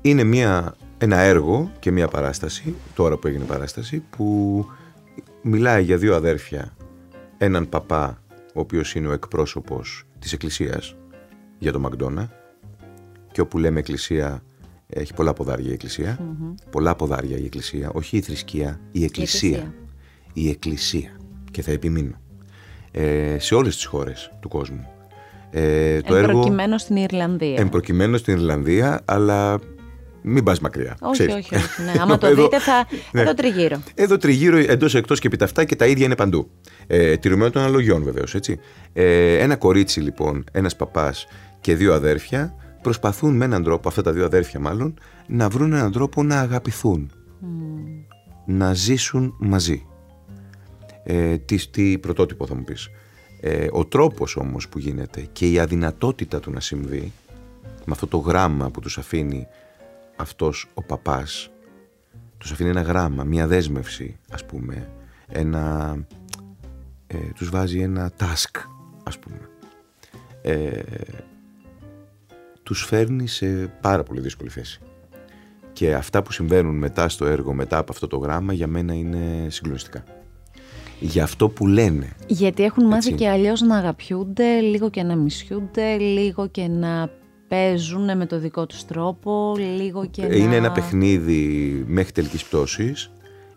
Είναι μια, ένα έργο και μια παράσταση, τώρα που έγινε παράσταση, που μιλάει για δύο αδέρφια, έναν παπά, ο οποίος είναι ο εκπρόσωπος της εκκλησίας, για τον Μακδόνα, και όπου λέμε εκκλησία, έχει πολλά ποδάρια η εκκλησια πολλά ποδάρια η εκκλησία, όχι η θρησκεία, η εκκλησία. Η εκκλησία. Και θα επιμείνω. Ε, σε όλες τις χώρες του κόσμου. Ε, το Εμπροκειμένο στην Ιρλανδία. Εμπροκειμένο στην Ιρλανδία, αλλά μην πας μακριά. Όχι, όχι, όχι. Ναι. [LAUGHS] Άμα το δείτε, θα. Ναι. Εδώ τριγύρω. Εδώ τριγύρω, εντός εκτός και αυτά και τα ίδια είναι παντού. Ε, τηρουμένο των αναλογιών βεβαίως, έτσι. Ε, ένα κορίτσι λοιπόν, ένας παπάς και δύο αδέρφια προσπαθούν με έναν τρόπο, αυτά τα δύο αδέρφια μάλλον, να βρουν έναν τρόπο να αγαπηθούν. Να ζήσουν μαζί. Ε, τι, τι πρωτότυπο θα μου πεις. Ε, ο τρόπος όμως που γίνεται και η αδυνατότητα του να συμβεί με αυτό το γράμμα που τους αφήνει αυτός ο παπάς τους αφήνει ένα γράμμα, μια δέσμευση ας πούμε ένα, ε, τους βάζει ένα task ας πούμε. Ε, τους φέρνει σε πάρα πολύ δύσκολη θέση. Και αυτά που συμβαίνουν μετά στο έργο μετά από αυτό το γράμμα για μένα είναι συγκλονιστικά. Για αυτό που λένε. Γιατί έχουν μάθει και αλλιώς να αγαπιούνται, λίγο και να μισιούνται, λίγο και να παίζουν με το δικό τους τρόπο, λίγο και Είναι ένα παιχνίδι μέχρι τελικής πτώσης,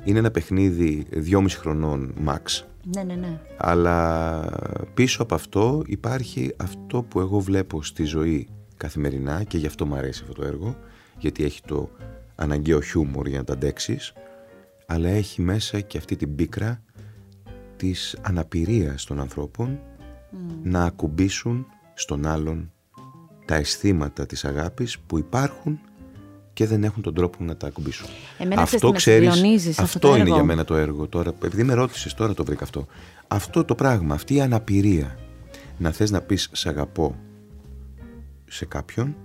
είναι ένα παιχνίδι δυόμιση χρονών max. Ναι, ναι, ναι. Αλλά πίσω από αυτό υπάρχει αυτό που εγώ βλέπω στη ζωή καθημερινά και γι' αυτό μου αρέσει αυτό το έργο, γιατί έχει το αναγκαίο χιούμορ για να τα αντέξεις, αλλά έχει μέσα και αυτή την πίκρα της αναπηρίας των ανθρώπων να ακουμπήσουν στον άλλον τα αισθήματα της αγάπης που υπάρχουν και δεν έχουν τον τρόπο να τα ακουμπήσουν. Εμένα αυτό ξέρεις, αυτό, είναι για μένα το έργο. Τώρα, επειδή με ρώτησες, τώρα το βρήκα αυτό. Αυτό το πράγμα, αυτή η αναπηρία, να θες να πεις σε αγαπώ σε κάποιον,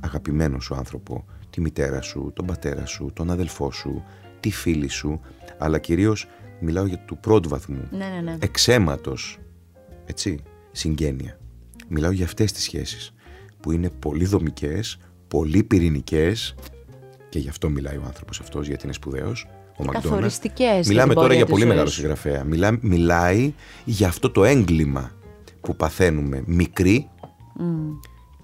αγαπημένος σου άνθρωπο, τη μητέρα σου, τον πατέρα σου, τον αδελφό σου, τη φίλη σου, αλλά κυρίως μιλάω για του πρώτου βαθμού, ναι, ναι, ναι. εξαίματος, έτσι, συγγένεια. Μιλάω για αυτές τις σχέσεις που είναι πολύ δομικές, πολύ πυρηνικές και γι' αυτό μιλάει ο άνθρωπος αυτός γιατί είναι σπουδαίος. Ο Καθοριστικές. Μιλάμε τώρα για πολύ μεγάλο συγγραφέα. μιλάει για αυτό το έγκλημα που παθαίνουμε μικροί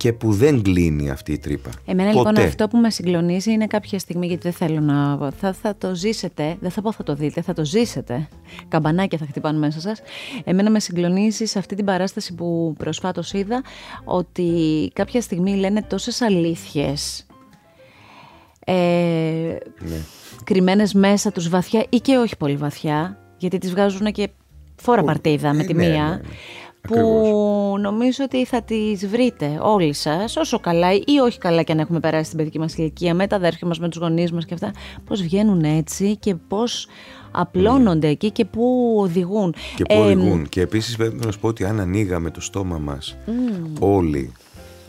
και που δεν κλείνει αυτή η τρύπα. Εμένα λοιπόν αυτό που με συγκλονίζει είναι κάποια στιγμή, γιατί δεν θέλω να. Θα, θα το ζήσετε, δεν θα πω θα το δείτε, θα το ζήσετε. Καμπανάκια θα χτυπάνε μέσα σας. Εμένα με συγκλονίζει σε αυτή την παράσταση που προσφάτως είδα ότι κάποια στιγμή λένε τόσες αλήθειες. Ε, ναι. κρυμμένες μέσα τους βαθιά ή και όχι πολύ βαθιά γιατί τις βγάζουν και φόρα παρτίδα με τη ναι, μία ναι, που νομίζω ότι θα τις βρείτε όλοι σας, όσο καλά ή όχι καλά και αν έχουμε περάσει την παιδική μας ηλικία, με τα αδέρφια μας, με τους γονείς μας και αυτά, πώς βγαίνουν έτσι και πώς απλώνονται εκεί και πού οδηγούν. Και πού οδηγούν. Και επίσης πρέπει να σου πω ότι αν ανοίγαμε το στόμα μας όλοι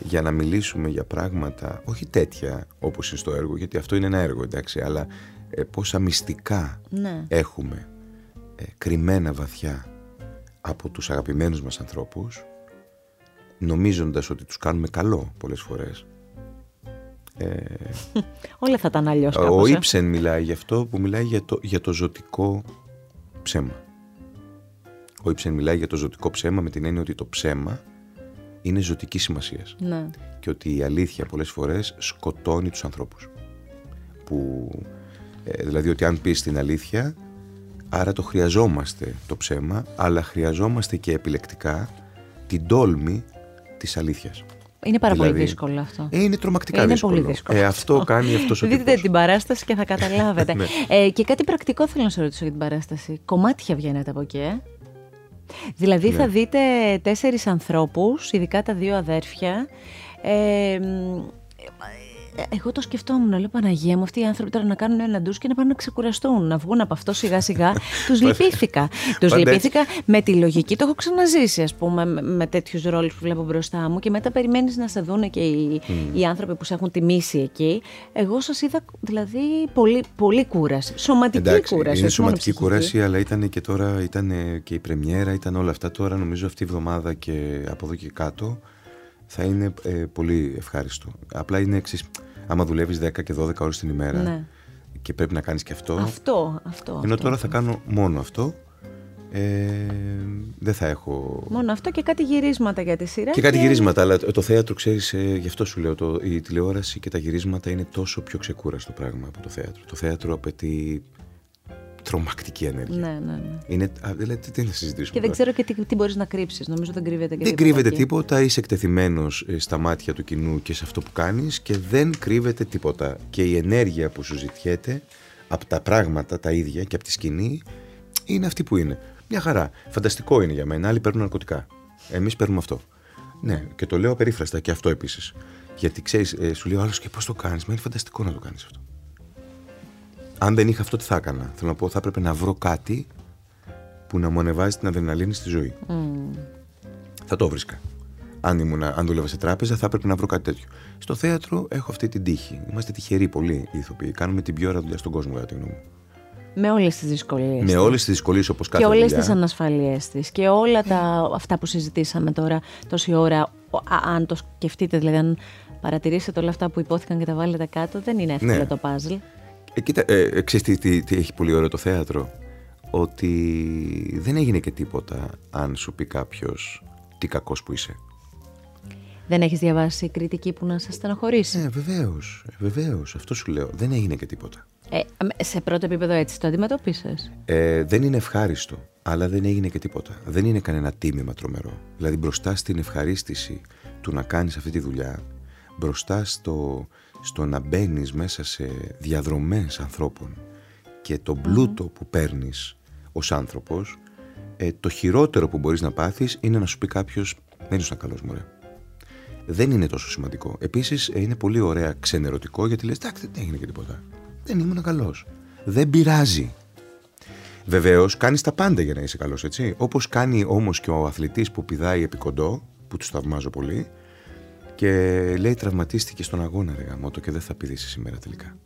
για να μιλήσουμε για πράγματα, όχι τέτοια όπως είναι στο έργο, γιατί αυτό είναι ένα έργο, εντάξει, αλλά ε, πόσα μυστικά ναι. έχουμε ε, κρυμμένα βαθιά από τους αγαπημένους μας ανθρώπους νομίζοντας ότι τους κάνουμε καλό πολλές φορές. Ε, [LAUGHS] Όλα θα ήταν αλλιώς Ο Ήψεν μιλάει γι' αυτό που μιλάει για το, για το ζωτικό ψέμα. Ο Ήψεν μιλάει για το ζωτικό ψέμα με την έννοια ότι το ψέμα είναι ζωτική σημασίας. Ναι. Και ότι η αλήθεια πολλές φορές σκοτώνει τους ανθρώπους. Που, ε, δηλαδή ότι αν πεις την αλήθεια Άρα το χρειαζόμαστε το ψέμα, αλλά χρειαζόμαστε και επιλεκτικά την τόλμη της αλήθειας. Είναι πάρα πολύ δηλαδή, δύσκολο αυτό. Ε, είναι τρομακτικά είναι δύσκολο. Πολύ δύσκολο. Ε, αυτό κάνει αυτός ο Δείτε την παράσταση και θα καταλάβετε. [LAUGHS] Ναι. ε, και κάτι πρακτικό θέλω να σα ρωτήσω για την παράσταση. Κομμάτια βγαίνετε από εκεί, ε; Δηλαδή θα ναι. δείτε τέσσερις ανθρώπους, ειδικά τα δύο αδέρφια, ε, εγώ το σκεφτόμουν, λέω Παναγία μου, αυτοί οι άνθρωποι τώρα να κάνουν ένα ντους και να πάνε να ξεκουραστούν, να βγουν από αυτό σιγά σιγά. [LAUGHS] τους λυπήθηκα. τους λυπήθηκα με τη λογική, το έχω ξαναζήσει, ας πούμε, με τέτοιους ρόλους που βλέπω μπροστά μου και μετά περιμένεις να σε δουν και οι, οι άνθρωποι που σε έχουν τιμήσει εκεί. Εγώ σας είδα δηλαδή πολύ, πολύ κούραση. Σωματική Εντάξει, κούραση. Είναι σωματική κούραση, αλλά ήταν και τώρα ήταν και η πρεμιέρα, ήταν όλα αυτά. Τώρα νομίζω αυτή η εβδομάδα και από εδώ και κάτω θα είναι ε, πολύ ευχάριστο. Απλά είναι εξής. Άμα δουλεύεις 10 και 12 ώρες την ημέρα ναι. και πρέπει να κάνεις και αυτό. Αυτό, αυτό. Ενώ αυτό, τώρα θα κάνω μόνο αυτό. Ε, δεν θα έχω. Μόνο αυτό και κάτι γυρίσματα για τη σειρά. Και, κάτι γυρίσματα, αλλά το θέατρο, ξέρεις, ε, γι' αυτό σου λέω, το, η τηλεόραση και τα γυρίσματα είναι τόσο πιο ξεκούραστο πράγμα από το θέατρο. Το θέατρο απαιτεί τρομακτική ενέργεια. Ναι, ναι, ναι. Είναι, δηλαδή, τι να συζητήσουμε. Και δεν ξέρω και τι, τι μπορείς να κρύψεις. Νομίζω δεν κρύβεται και Δεν κρύβεται τίποτα. Είσαι εκτεθειμένος ε, στα μάτια του κοινού και σε αυτό που κάνεις και δεν κρύβεται τίποτα. Και η ενέργεια που σου ζητιέται από τα πράγματα τα ίδια και από τη σκηνή είναι αυτή που είναι. Μια χαρά. Φανταστικό είναι για μένα. Άλλοι παίρνουν ναρκωτικά. Εμείς παίρνουμε αυτό. Ναι, και το λέω απερίφραστα και αυτό επίσης. Γιατί ξέρεις, ε, σου λέει ο άλλος και πώς το κάνεις; Μα είναι φανταστικό να το κάνεις αυτό αν δεν είχα αυτό, τι θα έκανα; Θέλω να πω, θα έπρεπε να βρω κάτι που να μου ανεβάζει την αδρεναλίνη στη ζωή. Mm. Θα το βρίσκα. Αν, ήμουν, αν δούλευα σε τράπεζα, θα έπρεπε να βρω κάτι τέτοιο. Στο θέατρο έχω αυτή την τύχη. Είμαστε τυχεροί πολύ οι ηθοποιοί. Κάνουμε την πιο ωραία δουλειά στον κόσμο, για τη γνώμη μου. Με όλες τις δυσκολίες. Με όλες τις δυσκολίες όπως κάθε Και όλες τις ανασφαλίες της. Και όλα τα, αυτά που συζητήσαμε τώρα τόση ώρα. Αν το σκεφτείτε, δηλαδή, αν παρατηρήσετε όλα αυτά που υπόθηκαν και τα βάλετε κάτω, δεν είναι εύκολο ναι. το παζλ. Ε, κοίτα, ε, ε ξέρεις τι, τι, έχει πολύ ωραίο το θέατρο; Ότι δεν έγινε και τίποτα αν σου πει κάποιος τι κακός που είσαι. Δεν έχεις διαβάσει κριτική που να σε στενοχωρήσει; Ναι, βεβαίως, βεβαίως. Αυτό σου λέω. Δεν έγινε και τίποτα. Ε, σε πρώτο επίπεδο έτσι το αντιμετώπισες. Ε, δεν είναι ευχάριστο, αλλά δεν έγινε και τίποτα. Δεν είναι κανένα τίμημα τρομερό. Δηλαδή μπροστά στην ευχαρίστηση του να κάνεις αυτή τη δουλειά, μπροστά στο, στο να μπαίνεις μέσα σε διαδρομές ανθρώπων και το πλούτο που παίρνεις ως άνθρωπος, ε, το χειρότερο που μπορείς να πάθεις είναι να σου πει κάποιος «Δεν ήσουν καλός μωρέ». Δεν είναι τόσο σημαντικό. Επίσης ε, είναι πολύ ωραία ξενερωτικό γιατί λες «Εντάξει δεν έγινε και τίποτα». Δεν ήμουν καλός. Δεν πειράζει. Βεβαίως, κάνεις τα πάντα για να είσαι καλός, έτσι. Όπως κάνει όμως και ο αθλητής που πηδάει επί κοντό, που του θαυμάζω πολύ, και λέει τραυματίστηκε στον αγώνα ρε γαμώτο και δεν θα πηδήσεις σήμερα τελικά.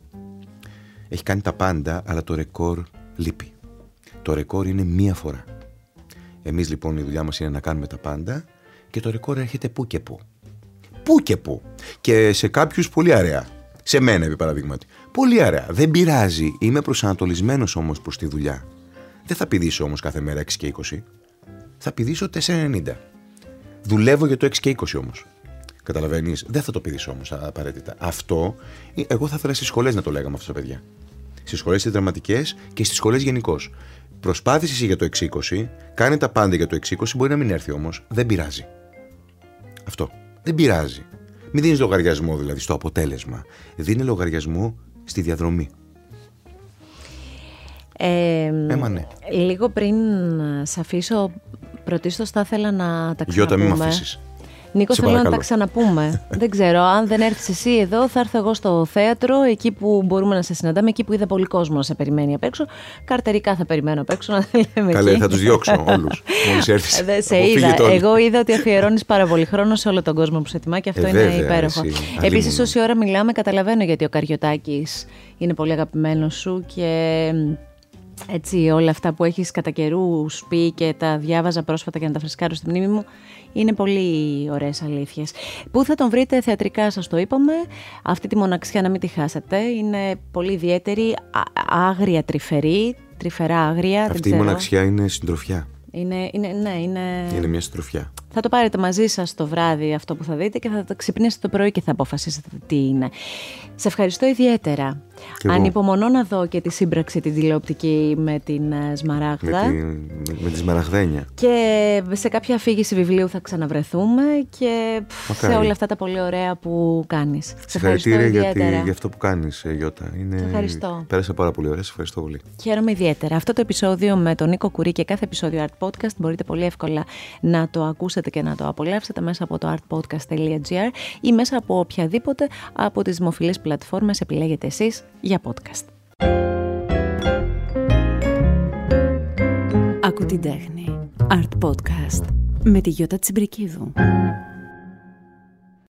Έχει κάνει τα πάντα αλλά το ρεκόρ λείπει. Το ρεκόρ είναι μία φορά. Εμείς λοιπόν η δουλειά μας είναι να κάνουμε τα πάντα και το ρεκόρ έρχεται που και που. Πού και πού. Και σε κάποιους πολύ αραιά. Σε μένα επί παραδείγματι. Πολύ αραιά. Δεν πειράζει. Είμαι προσανατολισμένος όμως προς τη δουλειά. Δεν θα πηδήσω όμως κάθε μέρα 6 και 20. Θα πηδήσω 4,90. Δουλεύω για το 6 και 20 όμως. Καταλαβαίνεις. Δεν θα το πει όμως απαραίτητα. Αυτό, ε, εγώ θα ήθελα στις σχολές να το λέγαμε αυτό στα παιδιά. Στις σχολές τις δραματικές και στις σχολές γενικώς. Προσπάθησες εσύ για το 620, κάνε τα πάντα για το 620, μπορεί να μην έρθει όμως. Δεν πειράζει. Αυτό. Δεν πειράζει. Μην δίνεις λογαριασμό δηλαδή στο αποτέλεσμα. Δίνει λογαριασμό στη διαδρομή. Ε, Έμα ναι. Λίγο πριν σε αφήσω, πρωτίστως θα ήθελα να τα ξαναπούμε. Γιώτα, μην με αφήσεις. Νίκος, θέλω να τα ξαναπούμε. [LAUGHS] δεν ξέρω. Αν δεν έρθεις εσύ εδώ, θα έρθω εγώ στο θέατρο, εκεί που μπορούμε να σε συναντάμε, εκεί που είδα πολύ κόσμο να σε περιμένει απ' έξω. Καρτερικά θα περιμένω απ' έξω να λέμε. Καλέ, θα τους διώξω όλους. Μόλις έρθεις. [LAUGHS] Δεν σε είδα. Εγώ είδα ότι αφιερώνεις πάρα πολύ χρόνο σε όλο τον κόσμο που σε τιμά και αυτό ε, είναι βέβαια, υπέροχο. Επίσης, όση ώρα μιλάμε, καταλαβαίνω γιατί ο Καριωτάκης είναι πολύ αγαπημένος σου και έτσι όλα αυτά που έχεις κατά καιρού πει και τα διάβαζα πρόσφατα για να τα φρεσκάρω στη μνήμη μου είναι πολύ ωραίες αλήθειες. Πού θα τον βρείτε θεατρικά σας το είπαμε, αυτή τη μοναξιά να μην τη χάσετε, είναι πολύ ιδιαίτερη, άγρια τρυφερή, τρυφερά άγρια. Αυτή η μοναξιά είναι συντροφιά. Είναι, είναι, ναι, είναι... είναι μια συντροφιά. Θα το πάρετε μαζί σας το βράδυ αυτό που θα δείτε και θα το ξυπνήσετε το πρωί και θα αποφασίσετε τι είναι. Σε ευχαριστώ ιδιαίτερα. Ανυπομονώ να δω και τη σύμπραξη την τηλεοπτική με την ε, Σμαράγδα. Με, τη, με, τη Σμαραγδένια. Και σε κάποια αφήγηση βιβλίου θα ξαναβρεθούμε και σε όλα αυτά τα πολύ ωραία που κάνεις. Σε ευχαριστώ ιδιαίτερα. Για, για αυτό που κάνεις, ε, Γιώτα. Είναι... Σε ευχαριστώ. Πέρασα πάρα πολύ ωραία. Σε ευχαριστώ πολύ. Χαίρομαι ιδιαίτερα. Αυτό το επεισόδιο με τον Νίκο Κουρί και κάθε επεισόδιο Art Podcast μπορείτε πολύ εύκολα να το ακούσετε και να το απολαύσετε μέσα από το artpodcast.gr ή μέσα από οποιαδήποτε από τις δημοφιλείς πλατφόρμες επιλέγετε εσείς για podcast. Ακού την τέχνη. Art Podcast με τη Γιώτα Τσιμπρικίδου.